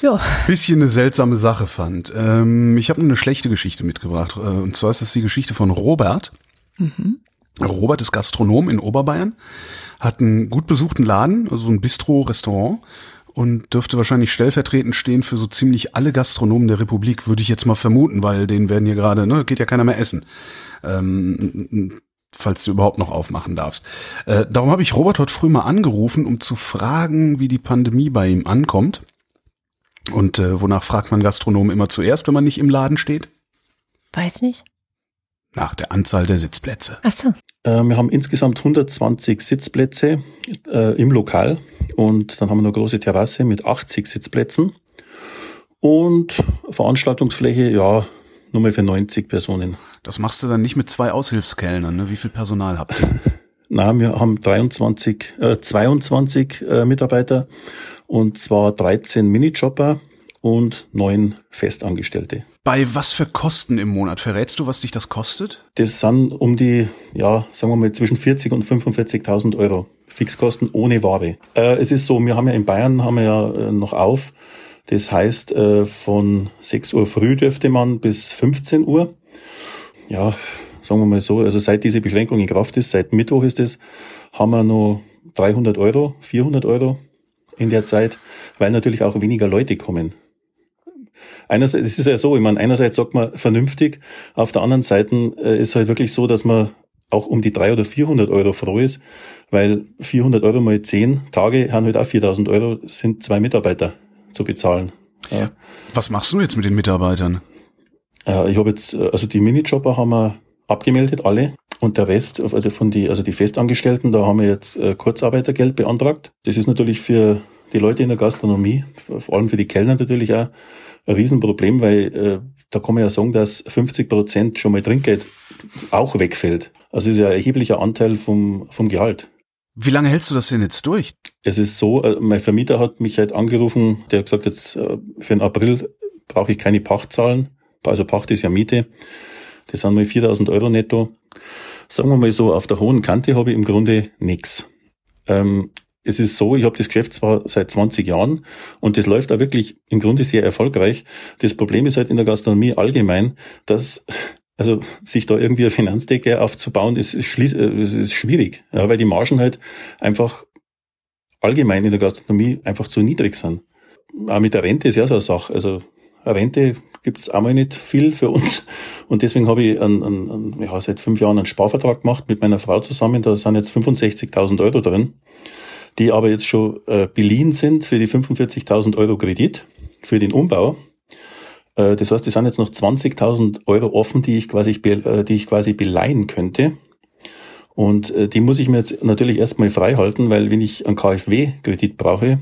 ja. bisschen eine seltsame Sache fand. Ähm, ich habe eine schlechte Geschichte mitgebracht äh, und zwar ist das die Geschichte von Robert. Mhm. Robert ist Gastronom in Oberbayern, hat einen gut besuchten Laden, also ein Bistro-Restaurant und dürfte wahrscheinlich stellvertretend stehen für so ziemlich alle Gastronomen der Republik, würde ich jetzt mal vermuten, weil denen werden hier gerade, ne, geht ja keiner mehr essen. Ähm, falls du überhaupt noch aufmachen darfst. Äh, darum habe ich Robert heute früh mal angerufen, um zu fragen, wie die Pandemie bei ihm ankommt. Und äh, wonach fragt man Gastronomen immer zuerst, wenn man nicht im Laden steht? Weiß nicht. Nach der Anzahl der Sitzplätze. Ach so. Äh, wir haben insgesamt 120 Sitzplätze äh, im Lokal und dann haben wir eine große Terrasse mit 80 Sitzplätzen und Veranstaltungsfläche, ja, nur mal für 90 Personen. Das machst du dann nicht mit zwei Aushilfskellnern, ne? Wie viel Personal habt ihr? Na, wir haben 23, äh, 22 äh, Mitarbeiter und zwar 13 Minijobber und neun Festangestellte. Bei was für Kosten im Monat? Verrätst du, was dich das kostet? Das sind um die, ja, sagen wir mal zwischen 40 und 45.000 Euro. Fixkosten ohne Ware. Äh, es ist so, wir haben ja in Bayern haben wir ja äh, noch auf. Das heißt, äh, von 6 Uhr früh dürfte man bis 15 Uhr. Ja, sagen wir mal so, also seit diese Beschränkung in Kraft ist, seit Mittwoch ist es, haben wir noch 300 Euro, 400 Euro in der Zeit, weil natürlich auch weniger Leute kommen einerseits, es ist ja so, ich meine, einerseits sagt man vernünftig, auf der anderen Seite äh, ist halt wirklich so, dass man auch um die 300 oder 400 Euro froh ist, weil 400 Euro mal 10 Tage haben halt auch 4000 Euro, sind zwei Mitarbeiter zu bezahlen. Ja. Was machst du jetzt mit den Mitarbeitern? Äh, ich habe jetzt, also die Minijobber haben wir abgemeldet, alle. Und der Rest also von die, also die Festangestellten, da haben wir jetzt äh, Kurzarbeitergeld beantragt. Das ist natürlich für die Leute in der Gastronomie, vor allem für die Kellner natürlich auch ein Riesenproblem, weil äh, da kann man ja sagen, dass 50 Prozent schon mal Trinkgeld auch wegfällt. Also ist ja ein erheblicher Anteil vom, vom Gehalt. Wie lange hältst du das denn jetzt durch? Es ist so, äh, mein Vermieter hat mich halt angerufen, der hat gesagt, jetzt äh, für den April brauche ich keine Pacht zahlen. Also Pacht ist ja Miete. Das sind mal 4000 Euro netto. Sagen wir mal so, auf der hohen Kante habe ich im Grunde nichts. Ähm, es ist so, ich habe das Geschäft zwar seit 20 Jahren und das läuft auch wirklich im Grunde sehr erfolgreich. Das Problem ist halt in der Gastronomie allgemein, dass also sich da irgendwie eine Finanzdecke aufzubauen, ist, ist, ist schwierig, ja, weil die Margen halt einfach allgemein in der Gastronomie einfach zu niedrig sind. Auch mit der Rente ist ja so eine Sache. Also eine Rente gibt's auch mal nicht viel für uns. Und deswegen habe ich einen, einen, einen, ja, seit fünf Jahren einen Sparvertrag gemacht mit meiner Frau zusammen. Da sind jetzt 65.000 Euro drin die aber jetzt schon äh, beliehen sind für die 45.000 Euro Kredit für den Umbau. Äh, das heißt, es sind jetzt noch 20.000 Euro offen, die ich quasi, äh, die ich quasi beleihen könnte. Und äh, die muss ich mir jetzt natürlich erstmal frei halten, weil wenn ich einen KfW-Kredit brauche,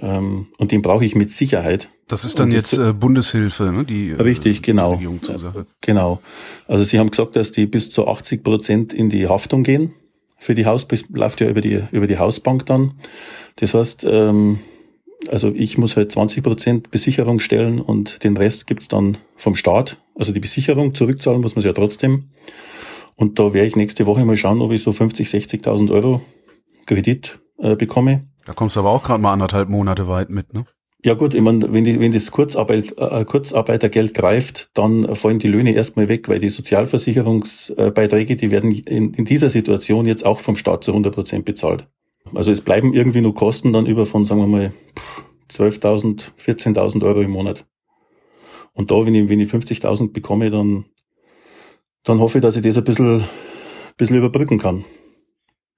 ähm, und den brauche ich mit Sicherheit. Das ist dann jetzt äh, Bundeshilfe, ne? Die, äh, richtig, genau. Genau. Also Sie haben gesagt, dass die bis zu 80 Prozent in die Haftung gehen für die Haus läuft ja über die, über die Hausbank dann. Das heißt, ähm, also ich muss halt 20 Prozent Besicherung stellen und den Rest gibt's dann vom Staat. Also die Besicherung zurückzahlen muss man ja trotzdem. Und da werde ich nächste Woche mal schauen, ob ich so 50, 60.000 Euro Kredit äh, bekomme. Da kommst du aber auch gerade mal anderthalb Monate weit mit, ne? Ja gut, ich meine, wenn, die, wenn das Kurzarbeit, äh, Kurzarbeitergeld greift, dann fallen die Löhne erstmal weg, weil die Sozialversicherungsbeiträge, die werden in, in dieser Situation jetzt auch vom Staat zu 100 Prozent bezahlt. Also es bleiben irgendwie nur Kosten dann über von, sagen wir mal, 12.000, 14.000 Euro im Monat. Und da, wenn ich, wenn ich 50.000 bekomme, dann, dann hoffe ich, dass ich das ein bisschen, bisschen überbrücken kann.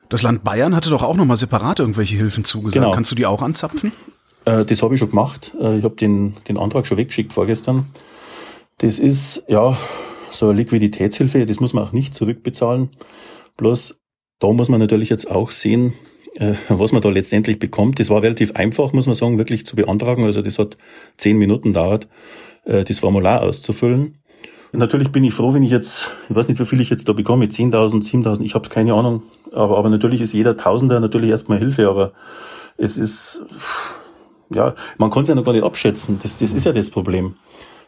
Das Land Bayern hatte doch auch nochmal separat irgendwelche Hilfen zugesagt. Genau. Kannst du die auch anzapfen? Äh, das habe ich schon gemacht. Äh, ich habe den, den Antrag schon weggeschickt vorgestern. Das ist ja so eine Liquiditätshilfe, das muss man auch nicht zurückbezahlen. Bloß da muss man natürlich jetzt auch sehen, äh, was man da letztendlich bekommt. Das war relativ einfach, muss man sagen, wirklich zu beantragen. Also das hat zehn Minuten dauert, äh, das Formular auszufüllen. Natürlich bin ich froh, wenn ich jetzt, ich weiß nicht, wie viel ich jetzt da bekomme, 10.000, 7.000, ich habe keine Ahnung. Aber, aber natürlich ist jeder Tausender natürlich erstmal Hilfe, aber es ist, ja, man kann es ja noch gar nicht abschätzen. Das, das ist ja das Problem.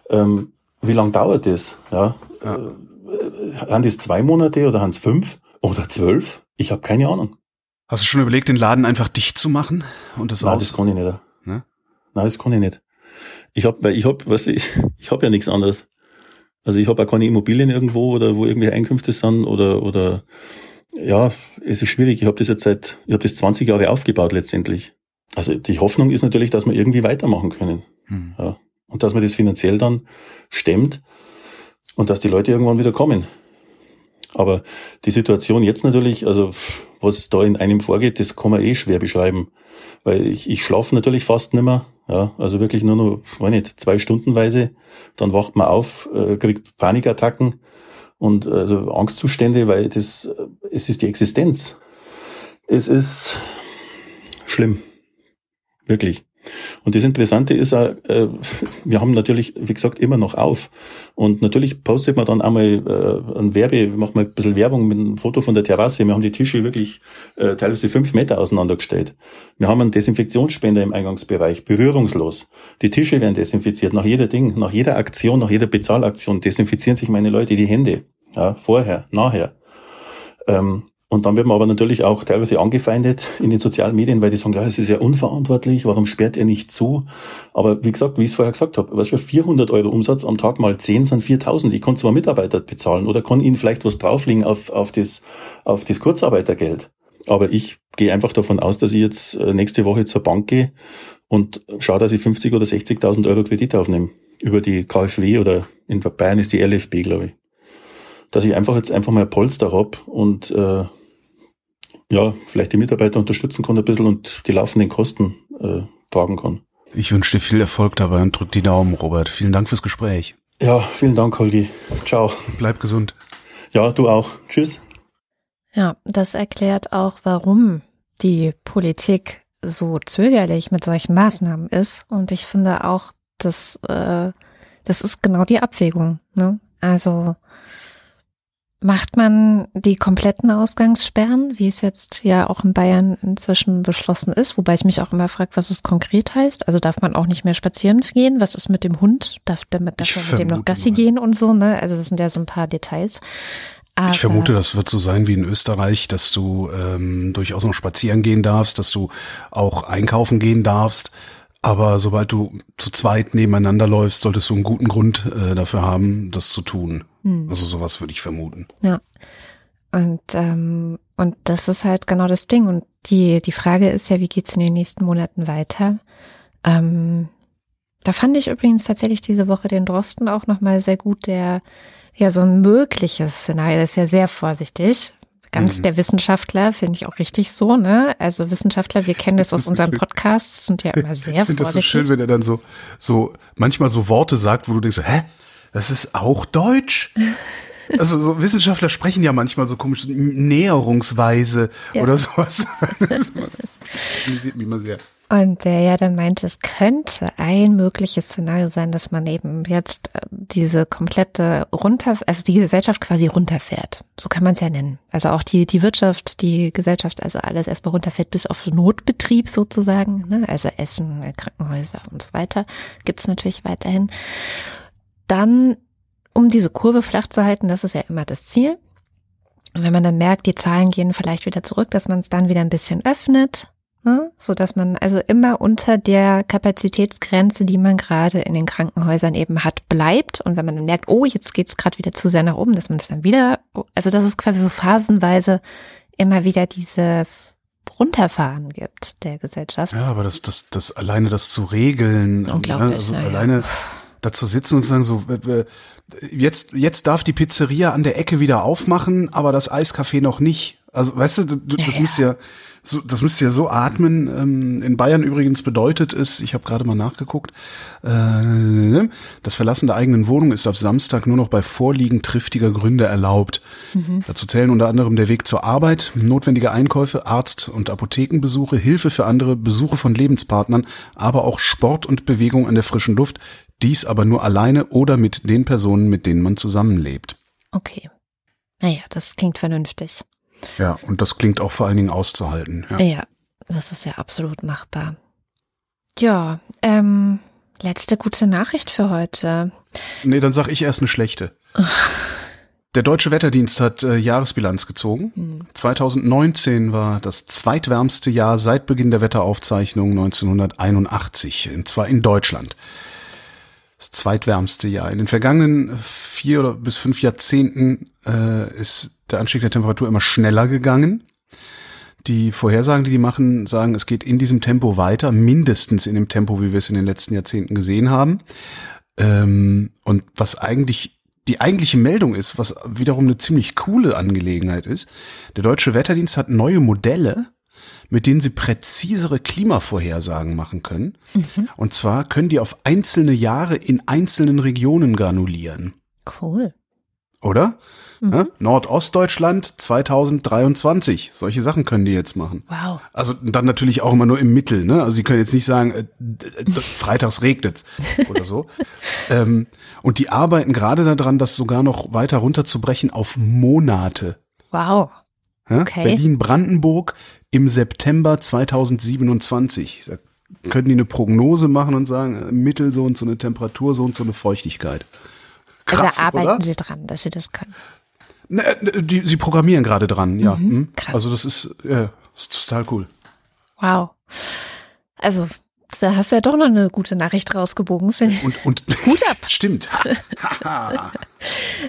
Ähm, wie lange dauert das? Ja, ja. Äh, haben das zwei Monate oder haben es fünf oder zwölf? Ich habe keine Ahnung. Hast du schon überlegt, den Laden einfach dicht zu machen und das Nein, aus? das kann ich nicht. Ne? Nein, das kann ich nicht. Ich habe, weil ich habe, was ich, ich habe ja nichts anderes. Also ich habe auch keine Immobilien irgendwo oder wo irgendwelche Einkünfte sind oder oder ja, es ist schwierig. Ich habe das jetzt seit, ich habe das 20 Jahre aufgebaut letztendlich. Also die Hoffnung ist natürlich, dass wir irgendwie weitermachen können. Mhm. Ja. Und dass man das finanziell dann stemmt und dass die Leute irgendwann wieder kommen. Aber die Situation jetzt natürlich, also was da in einem vorgeht, das kann man eh schwer beschreiben. Weil ich, ich schlafe natürlich fast nimmer. Ja, also wirklich nur noch, weiß nicht, zwei Stundenweise. Dann wacht man auf, äh, kriegt Panikattacken und also Angstzustände, weil das, es ist die Existenz. Es ist schlimm. Wirklich. Und das Interessante ist auch, äh, wir haben natürlich, wie gesagt, immer noch auf. Und natürlich postet man dann einmal äh, ein Werbe, macht mal ein bisschen Werbung mit einem Foto von der Terrasse. Wir haben die Tische wirklich äh, teilweise fünf Meter auseinandergestellt. Wir haben einen Desinfektionsspender im Eingangsbereich, berührungslos. Die Tische werden desinfiziert. Nach jeder Ding, nach jeder Aktion, nach jeder Bezahlaktion desinfizieren sich meine Leute die Hände. Ja, vorher, nachher. Ähm, und dann wird man aber natürlich auch teilweise angefeindet in den sozialen Medien, weil die sagen, ja, es ist ja unverantwortlich, warum sperrt er nicht zu? Aber wie gesagt, wie ich es vorher gesagt habe, was für 400 Euro Umsatz am Tag mal 10 sind 4000. Ich kann zwar Mitarbeiter bezahlen oder kann ihnen vielleicht was drauflegen auf, auf, das, auf das Kurzarbeitergeld. Aber ich gehe einfach davon aus, dass ich jetzt äh, nächste Woche zur Bank gehe und schaue, dass ich 50 oder 60.000 Euro Kredit aufnehme. Über die KfW oder in Bayern ist die LFB, glaube ich. dass ich einfach jetzt einfach mal Polster hab und äh, ja, vielleicht die Mitarbeiter unterstützen kann ein bisschen und die laufenden Kosten äh, tragen kann. Ich wünsche dir viel Erfolg dabei und drück die Daumen, Robert. Vielen Dank fürs Gespräch. Ja, vielen Dank, Holgi. Ciao. Bleib gesund. Ja, du auch. Tschüss. Ja, das erklärt auch, warum die Politik so zögerlich mit solchen Maßnahmen ist. Und ich finde auch, dass äh, das ist genau die Abwägung. Ne? Also macht man die kompletten Ausgangssperren, wie es jetzt ja auch in Bayern inzwischen beschlossen ist, wobei ich mich auch immer frage, was es konkret heißt. Also darf man auch nicht mehr spazieren gehen? Was ist mit dem Hund? Darf, damit, darf man mit dem noch Gassi mal. gehen und so? Ne? Also das sind ja so ein paar Details. Aber ich vermute, das wird so sein wie in Österreich, dass du ähm, durchaus noch spazieren gehen darfst, dass du auch einkaufen gehen darfst. Aber sobald du zu zweit nebeneinander läufst, solltest du einen guten Grund äh, dafür haben, das zu tun. Hm. Also sowas würde ich vermuten. Ja. Und, ähm, und das ist halt genau das Ding. Und die, die Frage ist ja, wie geht's in den nächsten Monaten weiter? Ähm, da fand ich übrigens tatsächlich diese Woche den Drosten auch nochmal sehr gut, der ja so ein mögliches Szenario, das ist ja sehr vorsichtig, ganz mhm. der Wissenschaftler, finde ich auch richtig so, ne? Also Wissenschaftler, wir kennen das aus unseren Podcasts, sind ja immer sehr Ich finde das so schön, wenn er dann so, so manchmal so Worte sagt, wo du denkst, hä? Das ist auch Deutsch? Also so Wissenschaftler sprechen ja manchmal so komisch Näherungsweise ja. oder sowas. Das, das sieht mich immer sehr. Und der ja dann meinte, es könnte ein mögliches Szenario sein, dass man eben jetzt äh, diese komplette runter, also die Gesellschaft quasi runterfährt. So kann man es ja nennen. Also auch die, die Wirtschaft, die Gesellschaft, also alles erstmal runterfährt bis auf Notbetrieb sozusagen. Ne? Also Essen, Krankenhäuser und so weiter. Gibt es natürlich weiterhin. Dann, um diese Kurve flach zu halten, das ist ja immer das Ziel. Und wenn man dann merkt, die Zahlen gehen vielleicht wieder zurück, dass man es dann wieder ein bisschen öffnet Ne? So dass man also immer unter der Kapazitätsgrenze, die man gerade in den Krankenhäusern eben hat, bleibt. Und wenn man dann merkt, oh, jetzt geht's gerade wieder zu sehr nach oben, dass man das dann wieder, also dass es quasi so phasenweise immer wieder dieses Runterfahren gibt der Gesellschaft. Ja, aber das, das, das alleine das zu regeln, ne? Unglaublich, also ja, alleine ja. da zu sitzen und sagen so, jetzt, jetzt darf die Pizzeria an der Ecke wieder aufmachen, aber das Eiscafé noch nicht. Also, weißt du, das ja, müsste ja, so, das müsste ja so atmen. Ähm, in Bayern übrigens bedeutet es, ich habe gerade mal nachgeguckt, äh, das Verlassen der eigenen Wohnung ist ab Samstag nur noch bei Vorliegen triftiger Gründe erlaubt. Mhm. Dazu zählen unter anderem der Weg zur Arbeit, notwendige Einkäufe, Arzt- und Apothekenbesuche, Hilfe für andere, Besuche von Lebenspartnern, aber auch Sport und Bewegung an der frischen Luft. Dies aber nur alleine oder mit den Personen, mit denen man zusammenlebt. Okay. Naja, das klingt vernünftig. Ja, und das klingt auch vor allen Dingen auszuhalten. Ja, ja das ist ja absolut machbar. Ja, ähm, letzte gute Nachricht für heute. Nee, dann sag ich erst eine schlechte. Der Deutsche Wetterdienst hat äh, Jahresbilanz gezogen. Hm. 2019 war das zweitwärmste Jahr seit Beginn der Wetteraufzeichnung 1981, und zwar in Deutschland. Das zweitwärmste Jahr. In den vergangenen vier bis fünf Jahrzehnten äh, ist der Anstieg der Temperatur immer schneller gegangen. Die Vorhersagen, die die machen, sagen, es geht in diesem Tempo weiter, mindestens in dem Tempo, wie wir es in den letzten Jahrzehnten gesehen haben. Ähm, und was eigentlich die eigentliche Meldung ist, was wiederum eine ziemlich coole Angelegenheit ist, der Deutsche Wetterdienst hat neue Modelle, mit denen sie präzisere Klimavorhersagen machen können. Mhm. Und zwar können die auf einzelne Jahre in einzelnen Regionen granulieren. Cool. Oder? Mhm. Ja, Nordostdeutschland 2023. Solche Sachen können die jetzt machen. Wow. Also dann natürlich auch immer nur im Mittel. Ne? Also sie können jetzt nicht sagen, äh, freitags regnet's oder so. ähm, und die arbeiten gerade daran, das sogar noch weiter runterzubrechen auf Monate. Wow. Ja? Okay. Berlin-Brandenburg im September 2027. Da können die eine Prognose machen und sagen, äh, Mittel so und so eine Temperatur, so und so eine Feuchtigkeit. Krass, also arbeiten oder? sie dran, dass sie das können. Ne, äh, die, sie programmieren gerade dran, ja. Mhm, krass. Also das ist, ja, ist total cool. Wow. Also Da hast du ja doch noch eine gute Nachricht rausgebogen, Sven. Und, und Hut ab. Stimmt.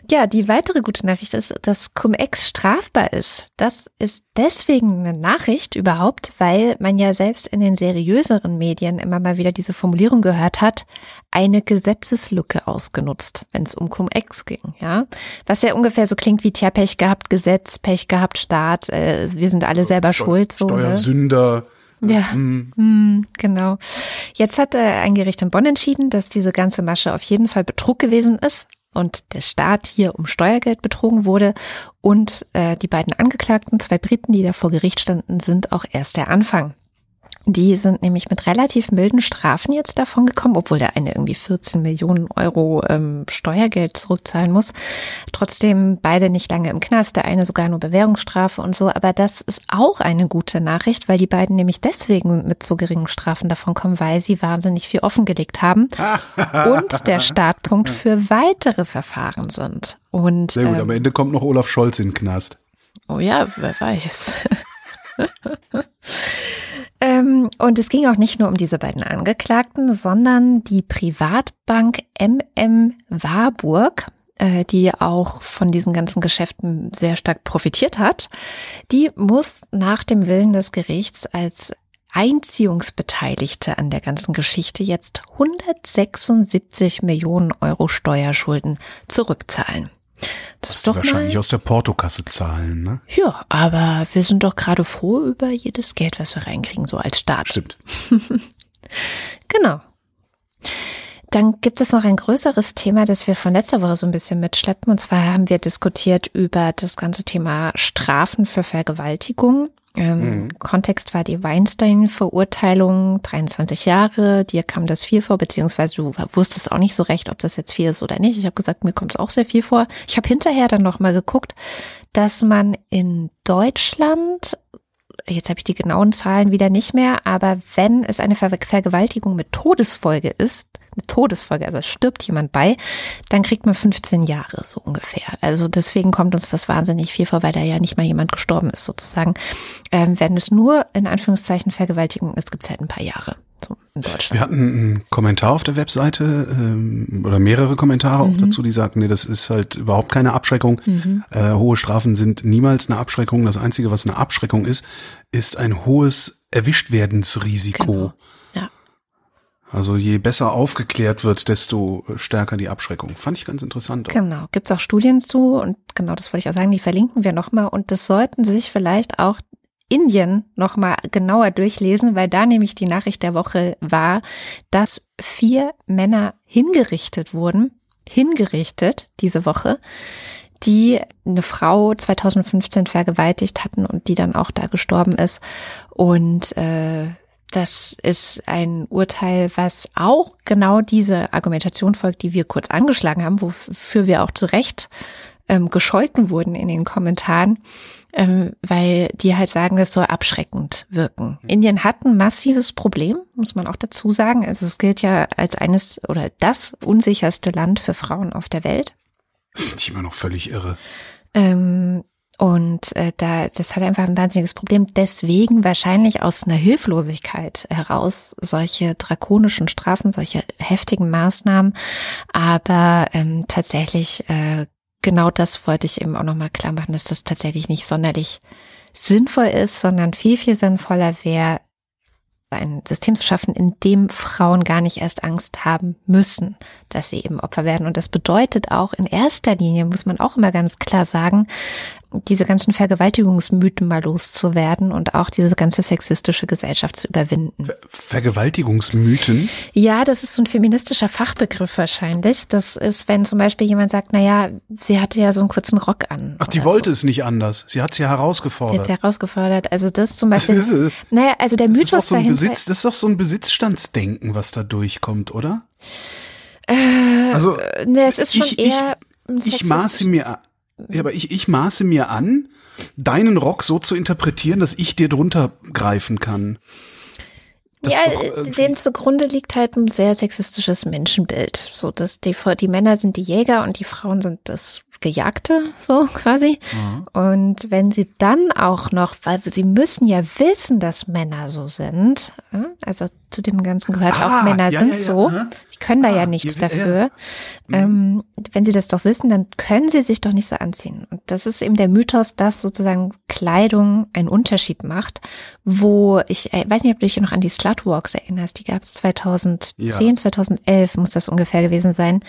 Ja, die weitere gute Nachricht ist, dass Cum-Ex strafbar ist. Das ist deswegen eine Nachricht überhaupt, weil man ja selbst in den seriöseren Medien immer mal wieder diese Formulierung gehört hat, eine Gesetzeslücke ausgenutzt, wenn es um Cum-Ex ging, ja. Was ja ungefähr so klingt wie, tja, Pech gehabt, Gesetz, Pech gehabt, Staat, äh, wir sind alle selber Steu schuld, so. Ne? Ja, hm, genau. Jetzt hat äh, ein Gericht in Bonn entschieden, dass diese ganze Masche auf jeden Fall Betrug gewesen ist und der Staat hier um Steuergeld betrogen wurde. Und äh, die beiden Angeklagten, zwei Briten, die da vor Gericht standen, sind auch erst der Anfang. Die sind nämlich mit relativ milden Strafen jetzt davon gekommen, obwohl der eine irgendwie 14 Millionen Euro ähm, Steuergeld zurückzahlen muss. Trotzdem beide nicht lange im Knast, der eine sogar nur Bewährungsstrafe und so. Aber das ist auch eine gute Nachricht, weil die beiden nämlich deswegen mit so geringen Strafen davon kommen, weil sie wahnsinnig viel offengelegt haben und der Startpunkt für weitere Verfahren sind. Und, Sehr gut, ähm, am Ende kommt noch Olaf Scholz in den Knast. Oh ja, wer weiß. ähm, und es ging auch nicht nur um diese beiden Angeklagten, sondern die Privatbank MM Warburg, äh, die auch von diesen ganzen Geschäften sehr stark profitiert hat, die muss nach dem Willen des Gerichts als Einziehungsbeteiligte an der ganzen Geschichte jetzt 176 Millionen Euro Steuerschulden zurückzahlen. Das ist doch wahrscheinlich mal, aus der Portokasse zahlen, ne? ja, aber wir sind doch gerade froh über jedes Geld, was wir reinkriegen, so als Staat. Stimmt. Genau. Dann gibt es noch ein größeres Thema, das wir von letzter Woche so ein bisschen mitschleppen. Und zwar haben wir diskutiert über das ganze Thema Strafen für Vergewaltigung. Ähm, Kontext war die Weinstein-Verurteilung, 23 Jahre. Dir kam das viel vor, beziehungsweise du wusstest auch nicht so recht, ob das jetzt viel ist oder nicht. Ich habe gesagt, mir kommt es auch sehr viel vor. Ich habe hinterher dann noch mal geguckt, dass man in Deutschland jetzt habe ich die genauen Zahlen wieder nicht mehr, aber wenn es eine Ver Vergewaltigung mit Todesfolge ist, mit Todesfolge, also stirbt jemand bei, dann kriegt man 15 Jahre so ungefähr. Also deswegen kommt uns das wahnsinnig viel vor, weil da ja nicht mal jemand gestorben ist sozusagen. Ähm, wenn es nur in Anführungszeichen Vergewaltigung ist, gibt es halt ein paar Jahre so in Deutschland. Wir hatten einen Kommentar auf der Webseite ähm, oder mehrere Kommentare Mhm. auch dazu, die sagten, nee, das ist halt überhaupt keine Abschreckung. Äh, hohe Strafen sind niemals eine Abschreckung. Das Einzige, was eine Abschreckung ist, ist ein hohes Erwischtwerdensrisiko. Genau. Also je besser aufgeklärt wird, desto stärker die Abschreckung. Fand ich ganz interessant. auch. Genau, gibt es auch Studien zu und genau das wollte ich auch sagen, die verlinken wir nochmal und das sollten sich vielleicht auch Indien nochmal genauer durchlesen, weil da nämlich die Nachricht der Woche war, dass vier Männer hingerichtet wurden, hingerichtet diese Woche, die eine Frau 2015 vergewaltigt hatten und die dann auch da gestorben ist. Und äh, das ist ein Urteil, was auch genau diese Argumentation folgt, die wir kurz angeschlagen haben, wofür wir auch zu Recht ähm, gescholten wurden in den Kommentaren, ähm, weil die halt sagen, das soll abschreckend wirken. Indien hat ein massives Problem, muss man auch dazu sagen. Also es gilt ja als eines oder das unsicherste Land für Frauen auf der Welt. Finde ich immer noch völlig irre. Ähm, und äh, da, das hat einfach ein wahnsinniges Problem. Deswegen wahrscheinlich aus einer Hilflosigkeit heraus solche drakonischen Strafen, solche heftigen Maßnahmen. Aber ähm, tatsächlich, äh, genau das wollte ich eben auch nochmal klar machen, dass das tatsächlich nicht sonderlich sinnvoll ist, sondern viel, viel sinnvoller wäre, ein System zu schaffen, in dem Frauen gar nicht erst Angst haben müssen, dass sie eben Opfer werden. Und das bedeutet auch in erster Linie, muss man auch immer ganz klar sagen, diese ganzen Vergewaltigungsmythen mal loszuwerden und auch diese ganze sexistische Gesellschaft zu überwinden. Vergewaltigungsmythen. Ja, das ist so ein feministischer Fachbegriff wahrscheinlich. Das ist, wenn zum Beispiel jemand sagt, naja, sie hatte ja so einen kurzen Rock an. Ach, die wollte so. es nicht anders. Sie hat es ja Sie hat herausgefordert. sie herausgefordert. Also das zum Beispiel. Das ist, naja, also der Das ist, Mythos doch so dahinter. Besitz, das ist doch so ein Besitzstandsdenken, was da durchkommt, oder? Äh, Also, ne, es ist schon ich- ich- eher. ein Ich maße mir, ja, aber ich, ich maße mir an, deinen Rock so zu interpretieren, dass ich dir drunter greifen kann. Das ja, doch äh, dem zugrunde liegt halt ein sehr sexistisches Menschenbild. So, dass die, die Männer sind die Jäger und die Frauen sind das Gejagte, so quasi. Und wenn sie dann auch noch, weil sie müssen ja wissen, dass Männer so sind, also zu dem Ganzen gehört Ah, auch, Männer ja, sind ja, ja, so, aha. die können da Ah, ja nichts ja, ja. dafür. Ähm, wenn sie das doch wissen, dann können sie sich doch nicht so anziehen. Und das ist eben der Mythos, dass sozusagen Kleidung einen Unterschied macht, wo ich äh, weiß nicht, ob du dich noch an die Slutwalks erinnerst, die gab es 2010, Ja. 2011 muss das ungefähr gewesen sein,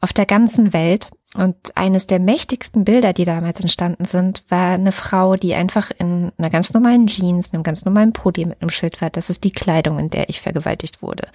auf der ganzen Welt. Und eines der mächtigsten Bilder, die damals entstanden sind, war eine Frau, die einfach in einer ganz normalen Jeans, einem ganz normalen Pulli mit einem Schild war. Das ist die Kleidung, in der ich vergewaltigt wurde.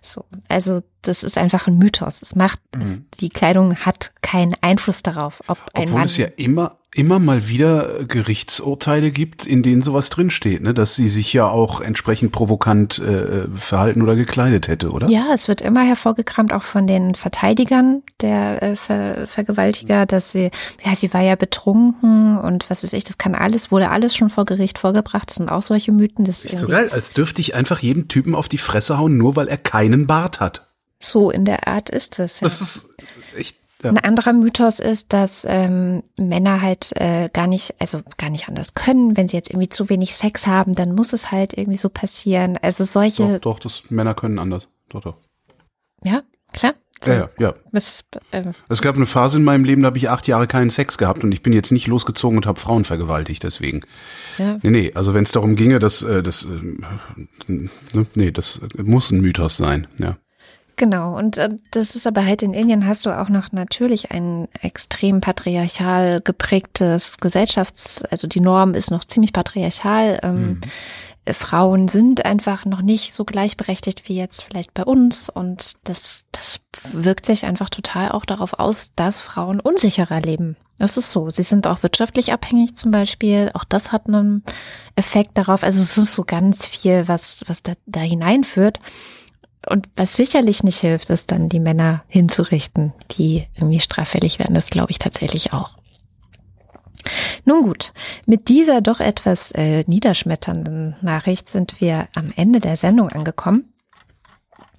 So, also das ist einfach ein Mythos. Es macht, es, die Kleidung hat keinen Einfluss darauf, ob ein Mhm. Obwohl Mann. es ja immer, immer mal wieder Gerichtsurteile gibt, in denen sowas drinsteht, ne? dass sie sich ja auch entsprechend provokant äh, verhalten oder gekleidet hätte, oder? Ja, es wird immer hervorgekramt, auch von den Verteidigern der äh, Ver Vergewaltiger, dass sie, ja, sie war ja betrunken und was weiß ich, das kann alles, wurde alles schon vor Gericht vorgebracht. Das sind auch solche Mythen. Das Ist so geil, als dürfte ich einfach jedem Typen auf die Fresse hauen, nur weil er keinen Bart hat. So in der Art ist es. Ja. Das ist echt. Ja. Ein anderer Mythos ist, dass ähm, Männer halt äh, gar nicht, also gar nicht anders können. Wenn sie jetzt irgendwie zu wenig Sex haben, dann muss es halt irgendwie so passieren. Also solche, Doch, doch, das Männer können anders. Doch, doch. ja, klar. Ja, ja, ja. Das, äh, Es gab eine Phase in meinem Leben, da habe ich acht Jahre keinen Sex gehabt und ich bin jetzt nicht losgezogen und habe Frauen vergewaltigt, deswegen. ja. Nee, nee, also wenn es darum ginge, dass äh, das äh, ne, nee, das muss ein Mythos sein, ja. Genau, und äh, das ist aber halt in Indien hast du auch noch natürlich ein extrem patriarchal geprägtes Gesellschafts-, also die Norm ist noch ziemlich patriarchal. Ähm, äh, Frauen sind einfach noch nicht so gleichberechtigt wie jetzt vielleicht bei uns und das, das wirkt sich einfach total auch darauf aus, dass Frauen unsicherer leben. Das ist so. Sie sind auch wirtschaftlich abhängig zum Beispiel. Auch das hat einen Effekt darauf. Also es ist so ganz viel, was, was da, da hineinführt. Und was sicherlich nicht hilft, ist dann die Männer hinzurichten, die irgendwie straffällig werden. Das glaube ich tatsächlich auch. Nun gut, mit dieser doch etwas äh, niederschmetternden Nachricht sind wir am Ende der Sendung angekommen.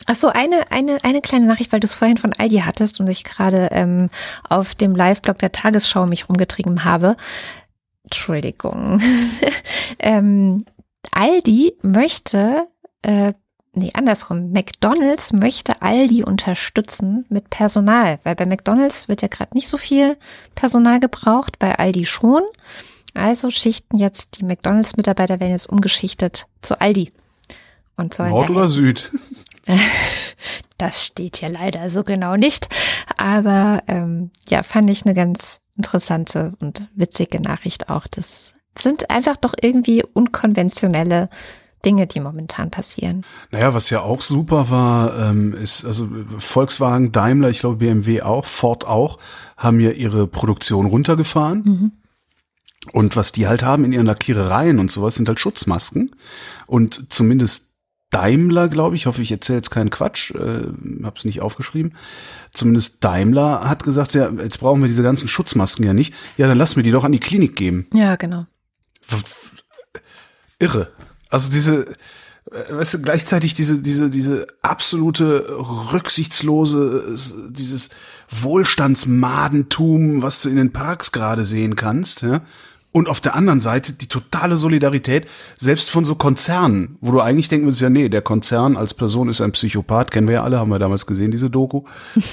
Ach so, eine, eine, eine kleine Nachricht, weil du es vorhin von Aldi hattest und ich gerade ähm, auf dem Live-Blog der Tagesschau mich rumgetrieben habe. Entschuldigung. ähm, Aldi möchte äh, nee, andersrum. McDonald's möchte Aldi unterstützen mit Personal, weil bei McDonald's wird ja gerade nicht so viel Personal gebraucht, bei Aldi schon. Also schichten jetzt die McDonald's-Mitarbeiter werden jetzt umgeschichtet zu Aldi. Und sollen Nord oder Süd? das steht hier leider so genau nicht. Aber ähm, ja, fand ich eine ganz interessante und witzige Nachricht auch. Das sind einfach doch irgendwie unkonventionelle Dinge, die momentan passieren. Naja, was ja auch super war, ähm, ist, also Volkswagen, Daimler, ich glaube BMW auch, Ford auch, haben ja ihre Produktion runtergefahren. Und was die halt haben in ihren Lackierereien und sowas, sind halt Schutzmasken. Und zumindest Daimler, glaube ich, hoffe ich erzähle jetzt keinen Quatsch, äh, habe es nicht aufgeschrieben. Zumindest Daimler hat gesagt, ja, jetzt brauchen wir diese ganzen Schutzmasken ja nicht. Ja, dann lass mir die doch an die Klinik geben. Ja, genau. irre. Also diese, äh, weißt du, gleichzeitig diese, diese, diese absolute rücksichtslose, äh, dieses Wohlstandsmadentum, was du in den Parks gerade sehen kannst, ja. Und auf der anderen Seite die totale Solidarität, selbst von so Konzernen, wo du eigentlich denken würdest, ja, nee, der Konzern als Person ist ein Psychopath, kennen wir ja alle, haben wir damals gesehen, diese Doku.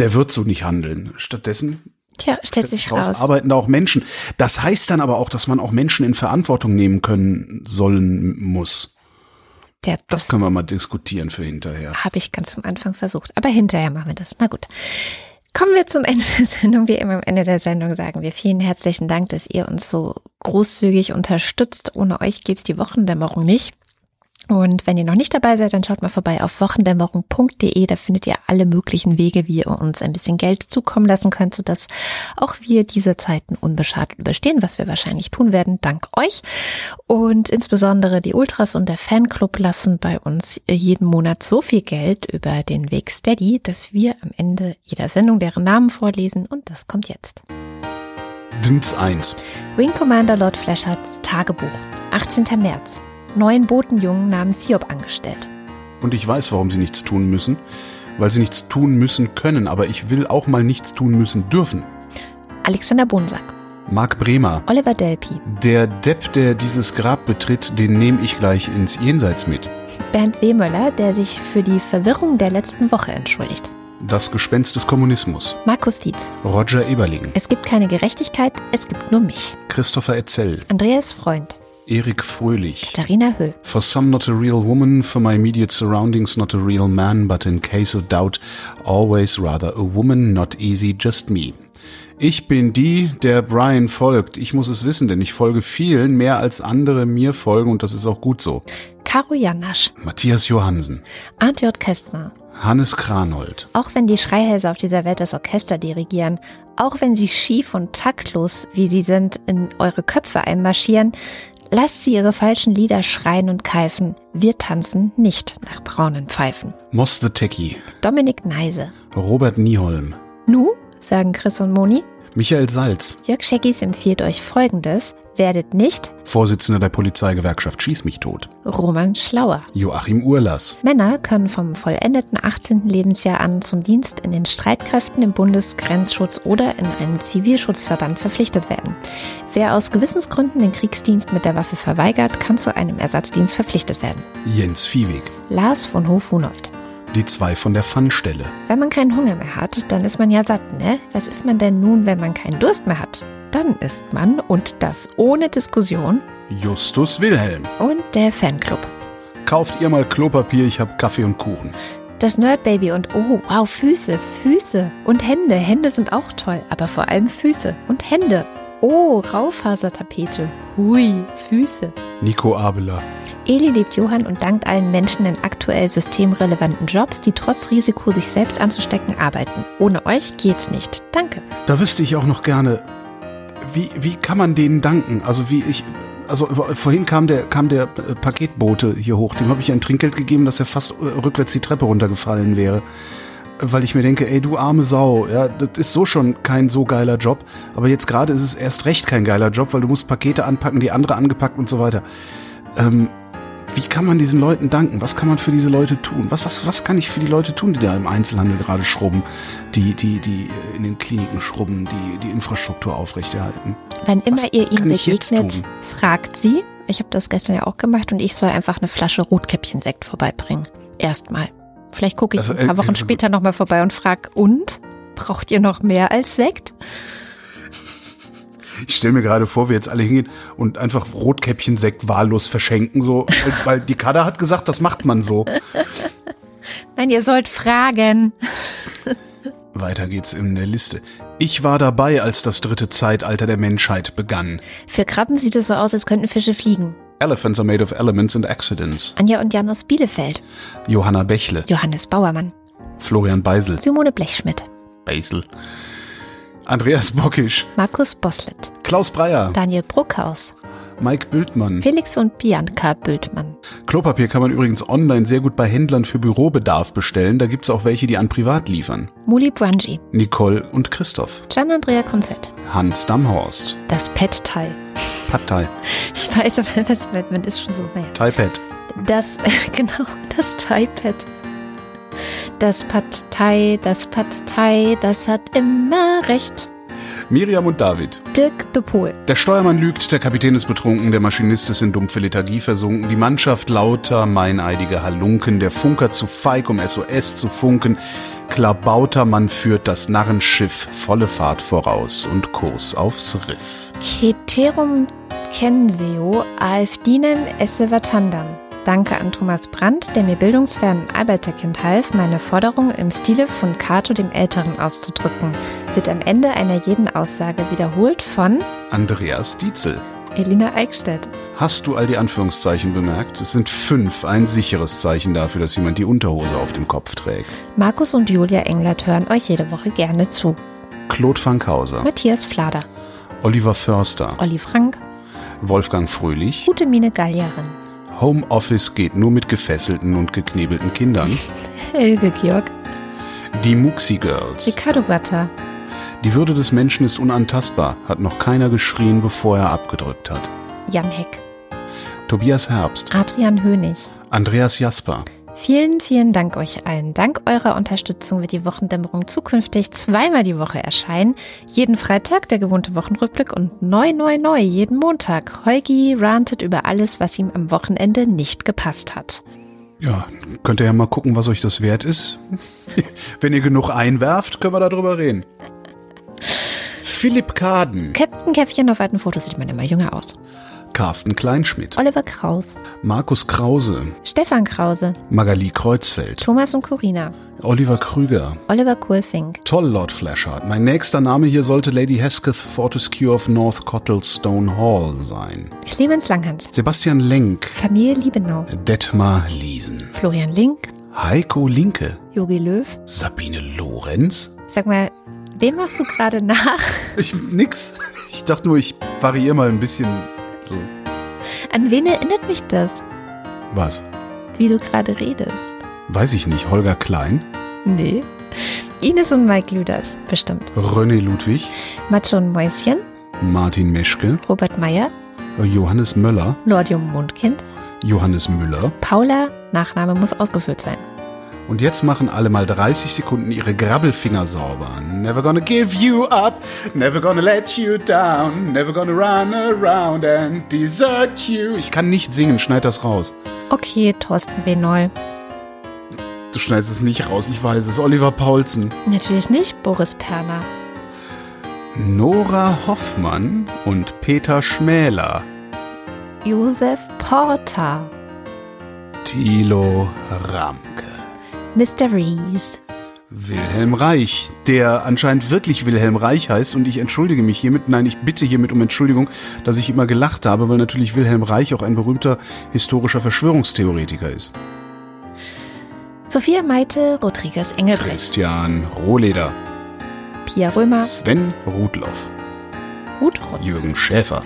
Der wird so nicht handeln. Stattdessen Tja, stellt sich raus. arbeiten da auch Menschen. Das heißt dann aber auch, dass man auch Menschen in Verantwortung nehmen können sollen muss. Ja, Das können wir mal diskutieren für hinterher. Habe ich ganz am Anfang versucht. Aber hinterher machen wir das. Na gut. Kommen wir zum Ende der Sendung. Wie immer am Ende der Sendung sagen wir vielen herzlichen Dank, dass ihr uns so großzügig unterstützt. Ohne euch gäbe es die Wochendämmerung nicht. Und wenn ihr noch nicht dabei seid, dann schaut mal vorbei auf wochendämmerung.de. Da findet ihr alle möglichen Wege, wie ihr uns ein bisschen Geld zukommen lassen könnt, sodass auch wir diese Zeiten unbeschadet überstehen, was wir wahrscheinlich tun werden, dank euch. Und insbesondere die Ultras und der Fanclub lassen bei uns jeden Monat so viel Geld über den Weg Steady, dass wir am Ende jeder Sendung deren Namen vorlesen. Und das kommt jetzt. Dins 1. Wing Commander Lord Flashards Tagebuch. 18. März. Neuen Botenjungen namens Hiob angestellt. Und ich weiß, warum sie nichts tun müssen. Weil sie nichts tun müssen können. Aber ich will auch mal nichts tun müssen dürfen. Alexander Bonsack, Marc Bremer. Oliver Delpi, Der Depp, der dieses Grab betritt, den nehme ich gleich ins Jenseits mit. Bernd Wehmöller, der sich für die Verwirrung der letzten Woche entschuldigt, Das Gespenst des Kommunismus. Markus Dietz, Roger Eberling. Es gibt keine Gerechtigkeit, es gibt nur mich, Christopher Etzel. Andreas Freund, Erik Fröhlich. Katharina Höll, For some not a real woman, for my immediate surroundings not a real man, but in case of doubt, always rather a woman, not easy, just me. Ich bin die, der Brian folgt. Ich muss es wissen, denn ich folge vielen mehr als andere mir folgen und das ist auch gut so. Karo Janasch, Matthias Johansen, Arndt J. Kästner, Hannes Kranold, Auch wenn die Schreihälse auf dieser Welt das Orchester dirigieren, auch wenn sie schief und taktlos, wie sie sind, in eure Köpfe einmarschieren, lasst sie ihre falschen Lieder schreien und keifen. Wir tanzen nicht nach braunen Pfeifen. Moss the Techie, Dominik Neise. Robert Nieholm, Nu, sagen Chris und Moni, Michael Salz, Jörg Scheckis empfiehlt euch folgendes. Werdet nicht Vorsitzender der Polizeigewerkschaft Schieß mich tot, Roman Schlauer. Joachim Urlass, Männer können vom vollendeten 18. Lebensjahr an zum Dienst in den Streitkräften im Bundesgrenzschutz oder in einen Zivilschutzverband verpflichtet werden. Wer aus Gewissensgründen den Kriegsdienst mit der Waffe verweigert, kann zu einem Ersatzdienst verpflichtet werden. Jens Viehweg, Lars von Hof-Hunold. Die zwei von der Pfannstelle, Wenn man keinen Hunger mehr hat, dann ist man ja satt, ne? Was ist man denn nun, wenn man keinen Durst mehr hat? Dann ist man, und das ohne Diskussion, Justus Wilhelm. und der Fanclub. Kauft ihr mal Klopapier, ich hab Kaffee und Kuchen. Das Nerdbaby und oh, wow, Füße, Füße und Hände. Hände sind auch toll, aber vor allem Füße und Hände. Oh, Raufasertapete. Hui, Füße. Nico Abela. Eli liebt Johann und dankt allen Menschen in aktuell systemrelevanten Jobs, die trotz Risiko, sich selbst anzustecken, arbeiten. Ohne euch geht's nicht. Danke. Da wüsste ich auch noch gerne, wie, wie kann man denen danken? Also wie ich, also vorhin kam der, kam der Paketbote hier hoch, dem habe ich ein Trinkgeld gegeben, dass er fast äh, rückwärts die Treppe runtergefallen wäre. Weil ich mir denke, ey, du arme Sau, ja, das ist so schon kein so geiler Job, aber jetzt gerade ist es erst recht kein geiler Job, weil du musst Pakete anpacken, die andere angepackt und so weiter. Ähm, wie kann man diesen Leuten danken? Was kann man für diese Leute tun? Was, was, was kann ich für die Leute tun, die da im Einzelhandel gerade schrubben, die, die, die in den Kliniken schrubben, die die Infrastruktur aufrechterhalten? Wann immer Was ihr ihnen begegnet, fragt sie. Ich habe das gestern ja auch gemacht und ich soll einfach eine Flasche Rotkäppchensekt vorbeibringen. Erstmal. Vielleicht gucke ich Also, ein paar äh, Wochen später nochmal vorbei und frag, und? Braucht ihr noch mehr als Sekt? Ich stelle mir gerade vor, wir jetzt alle hingehen und einfach Rotkäppchensekt wahllos verschenken, so, weil, weil die Kader hat gesagt, das macht man so. Nein, ihr sollt fragen. Weiter geht's in der Liste. Ich war dabei, als das dritte Zeitalter der Menschheit begann. Für Krabben sieht es so aus, als könnten Fische fliegen. Elephants are made of elements and accidents. Anja und Jan aus Bielefeld. Johanna Bächle, Johannes Bauermann. Florian Beisel, Simone Blechschmidt. Beisel, Andreas Bockisch, Markus Boslett. Klaus Breyer, Daniel Bruckhaus. Mike Bültmann. Felix und Bianca Bültmann. Klopapier kann man übrigens online sehr gut bei Händlern für Bürobedarf bestellen. Da gibt's auch welche, die an privat liefern. Muli Brunji. Nicole und Christoph. Gian Andrea Konzett. Hans Damhorst. Das Pet-Thai. Pad Thai. Ich weiß, aber was, man ist schon so, naja. Thai Pad. Das, genau, das Thai-Pad. Das Pad Thai, das Pad Thai, das hat immer recht. Miriam und David. Dirk de Pohl. Der Steuermann lügt, der Kapitän ist betrunken, der Maschinist ist in dumpfe Lethargie versunken, die Mannschaft lauter, meineidige Halunken, der Funker zu feig, um SOS zu funken, Klabautermann führt das Narrenschiff volle Fahrt voraus und Kurs aufs Riff. Ceterum censeo alfdinem esse vatandam. Danke an Thomas Brandt, der mir bildungsfernen Arbeiterkind half, meine Forderung im Stile von Cato dem Älteren auszudrücken. Wird am Ende einer jeden Aussage wiederholt von Andreas Dietzel. Elina Eickstedt. Hast du all die Anführungszeichen bemerkt? Es sind fünf, ein sicheres Zeichen dafür, dass jemand die Unterhose auf dem Kopf trägt. Markus und Julia Englert hören euch jede Woche gerne zu. Claude Fankhauser, Matthias Flader, Oliver Förster, Olli Frank, Wolfgang Fröhlich, Gute Mine Gallierin, Homeoffice geht nur mit gefesselten und geknebelten Kindern, Helge Georg, die Muxi Girls. Ricardo Batta, Die Würde des Menschen ist unantastbar, hat noch keiner geschrien, bevor er abgedrückt hat. Jan Heck, Tobias Herbst, Adrian Hönig, Andreas Jasper, Vielen, vielen Dank euch allen. Dank eurer Unterstützung wird die Wochendämmerung zukünftig zweimal die Woche erscheinen. Jeden Freitag der gewohnte Wochenrückblick und neu, neu, neu jeden Montag. Heugi rantet über alles, was ihm am Wochenende nicht gepasst hat. Ja, könnt ihr ja mal gucken, was euch das wert ist. Wenn ihr genug einwerft, können wir darüber reden. Philipp Kaden, Captain Käffchen auf alten Fotos sieht man immer jünger aus. Carsten Kleinschmidt, Oliver Kraus, Markus Krause, Stefan Krause, Magali Kreuzfeld, Thomas und Corina, Oliver Krüger. Oliver Kohlfink, Toll, Lord Flashheart. Mein nächster Name hier sollte Lady Hesketh Fortescue of North Cottlestone Hall sein. Clemens Langhans, Sebastian Lenk, Familie Liebenau, Detmar Liesen, Florian Link, Heiko Linke, Jogi Löw. Sabine Lorenz. Sag mal, wem machst du gerade nach? Ich, nix. Ich dachte nur, ich variiere mal ein bisschen. So. An wen erinnert mich das, Was? wie du gerade redest? Weiß ich nicht. Holger Klein, Nee. Ines und Mike Lüders, bestimmt. René Ludwig, Macho und Mäuschen, Martin Meschke, Robert Meyer, Johannes Möller, Lordium Mondkind, Johannes Müller. Paula, Nachname muss ausgefüllt sein. Und jetzt machen alle mal 30 Sekunden ihre Grabbelfinger sauber. Never gonna give you up, never gonna let you down, never gonna run around and desert you. Ich kann nicht singen, schneid das raus. Okay, Thorsten W. Neu. Du schneidest es nicht raus, ich weiß es. Oliver Paulsen. Natürlich nicht Boris Perner. Nora Hoffmann und Peter Schmäler. Josef Porter. Thilo Ramke. Mr. Reeves. Wilhelm Reich, der anscheinend wirklich Wilhelm Reich heißt und ich entschuldige mich hiermit, nein, ich bitte hiermit um Entschuldigung, dass ich immer gelacht habe, weil natürlich Wilhelm Reich auch ein berühmter historischer Verschwörungstheoretiker ist. Sophia Meite Rodriguez Engelbrecht. Christian Rohleder, Pia Römer. Sven Rudloff, Ruth Rutz. Jürgen Schäfer,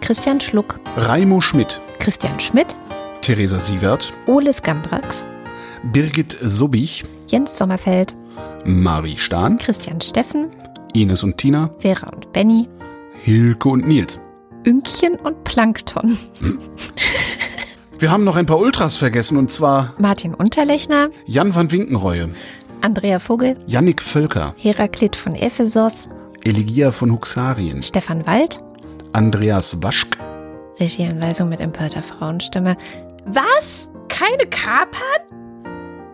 Christian Schluck. Raimo Schmidt, Christian Schmidt. Theresa Sievert, Oles Gambrax. Birgit Subich, Jens Sommerfeld. Mari Stahn, Christian Steffen. Ines und Tina, Vera und Benny. Hilke und Nils. Ünkchen und Plankton. Wir haben noch ein paar Ultras vergessen und zwar Martin Unterlechner. Jan van Winkenreue, Andrea Vogel. Yannick Völker, Heraklit von Ephesos. Eligia von Huxarien, Stefan Wald. Andreas Waschk, Regieanweisung mit empörter Frauenstimme. Was? Keine Kapern?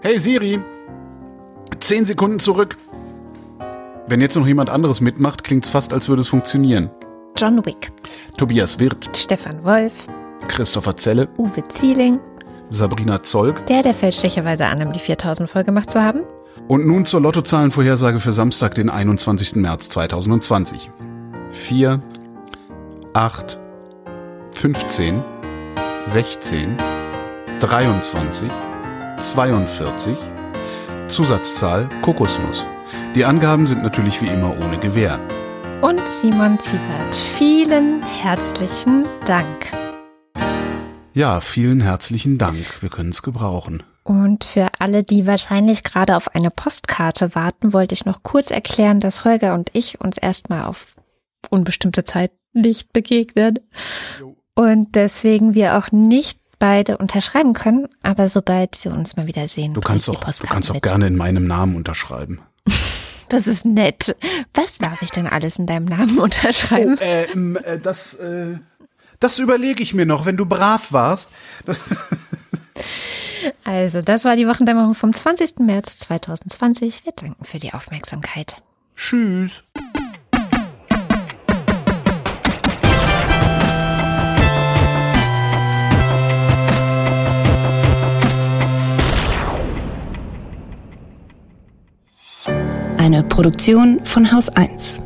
Hey Siri, zehn Sekunden zurück. Wenn jetzt noch jemand anderes mitmacht, klingt's fast, als würde es funktionieren. John Wick. Tobias Wirth, Stefan Wolf. Christopher Zelle, Uwe Zieling. Sabrina Zolk Der, der fälschlicherweise annimmt, die 4000 voll gemacht zu haben. und nun zur Lottozahlenvorhersage für Samstag, den 21. März 2020. 4, 8, 15, 16, 23, 42, Zusatzzahl Kokosnuss. Die Angaben sind natürlich wie immer ohne Gewähr. Und Simon Ziebert. Vielen herzlichen Dank. Ja, vielen herzlichen Dank. Wir können es gebrauchen. Und für alle, die wahrscheinlich gerade auf eine Postkarte warten, wollte ich noch kurz erklären, dass Holger und ich uns erstmal auf unbestimmte Zeit nicht begegnen. Und deswegen wir auch nicht beide unterschreiben können, aber sobald wir uns mal wieder sehen, Du kannst auch, du kannst auch mit. gerne in meinem Namen unterschreiben. Das ist nett. Was darf ich denn alles in deinem Namen unterschreiben? äh, ähm, äh, das, äh, das überlege ich mir noch, wenn du brav warst. Das Also, das war die Wochendämmerung vom 20. März 2020. Wir danken für die Aufmerksamkeit. Tschüss. Eine Produktion von Haus 1.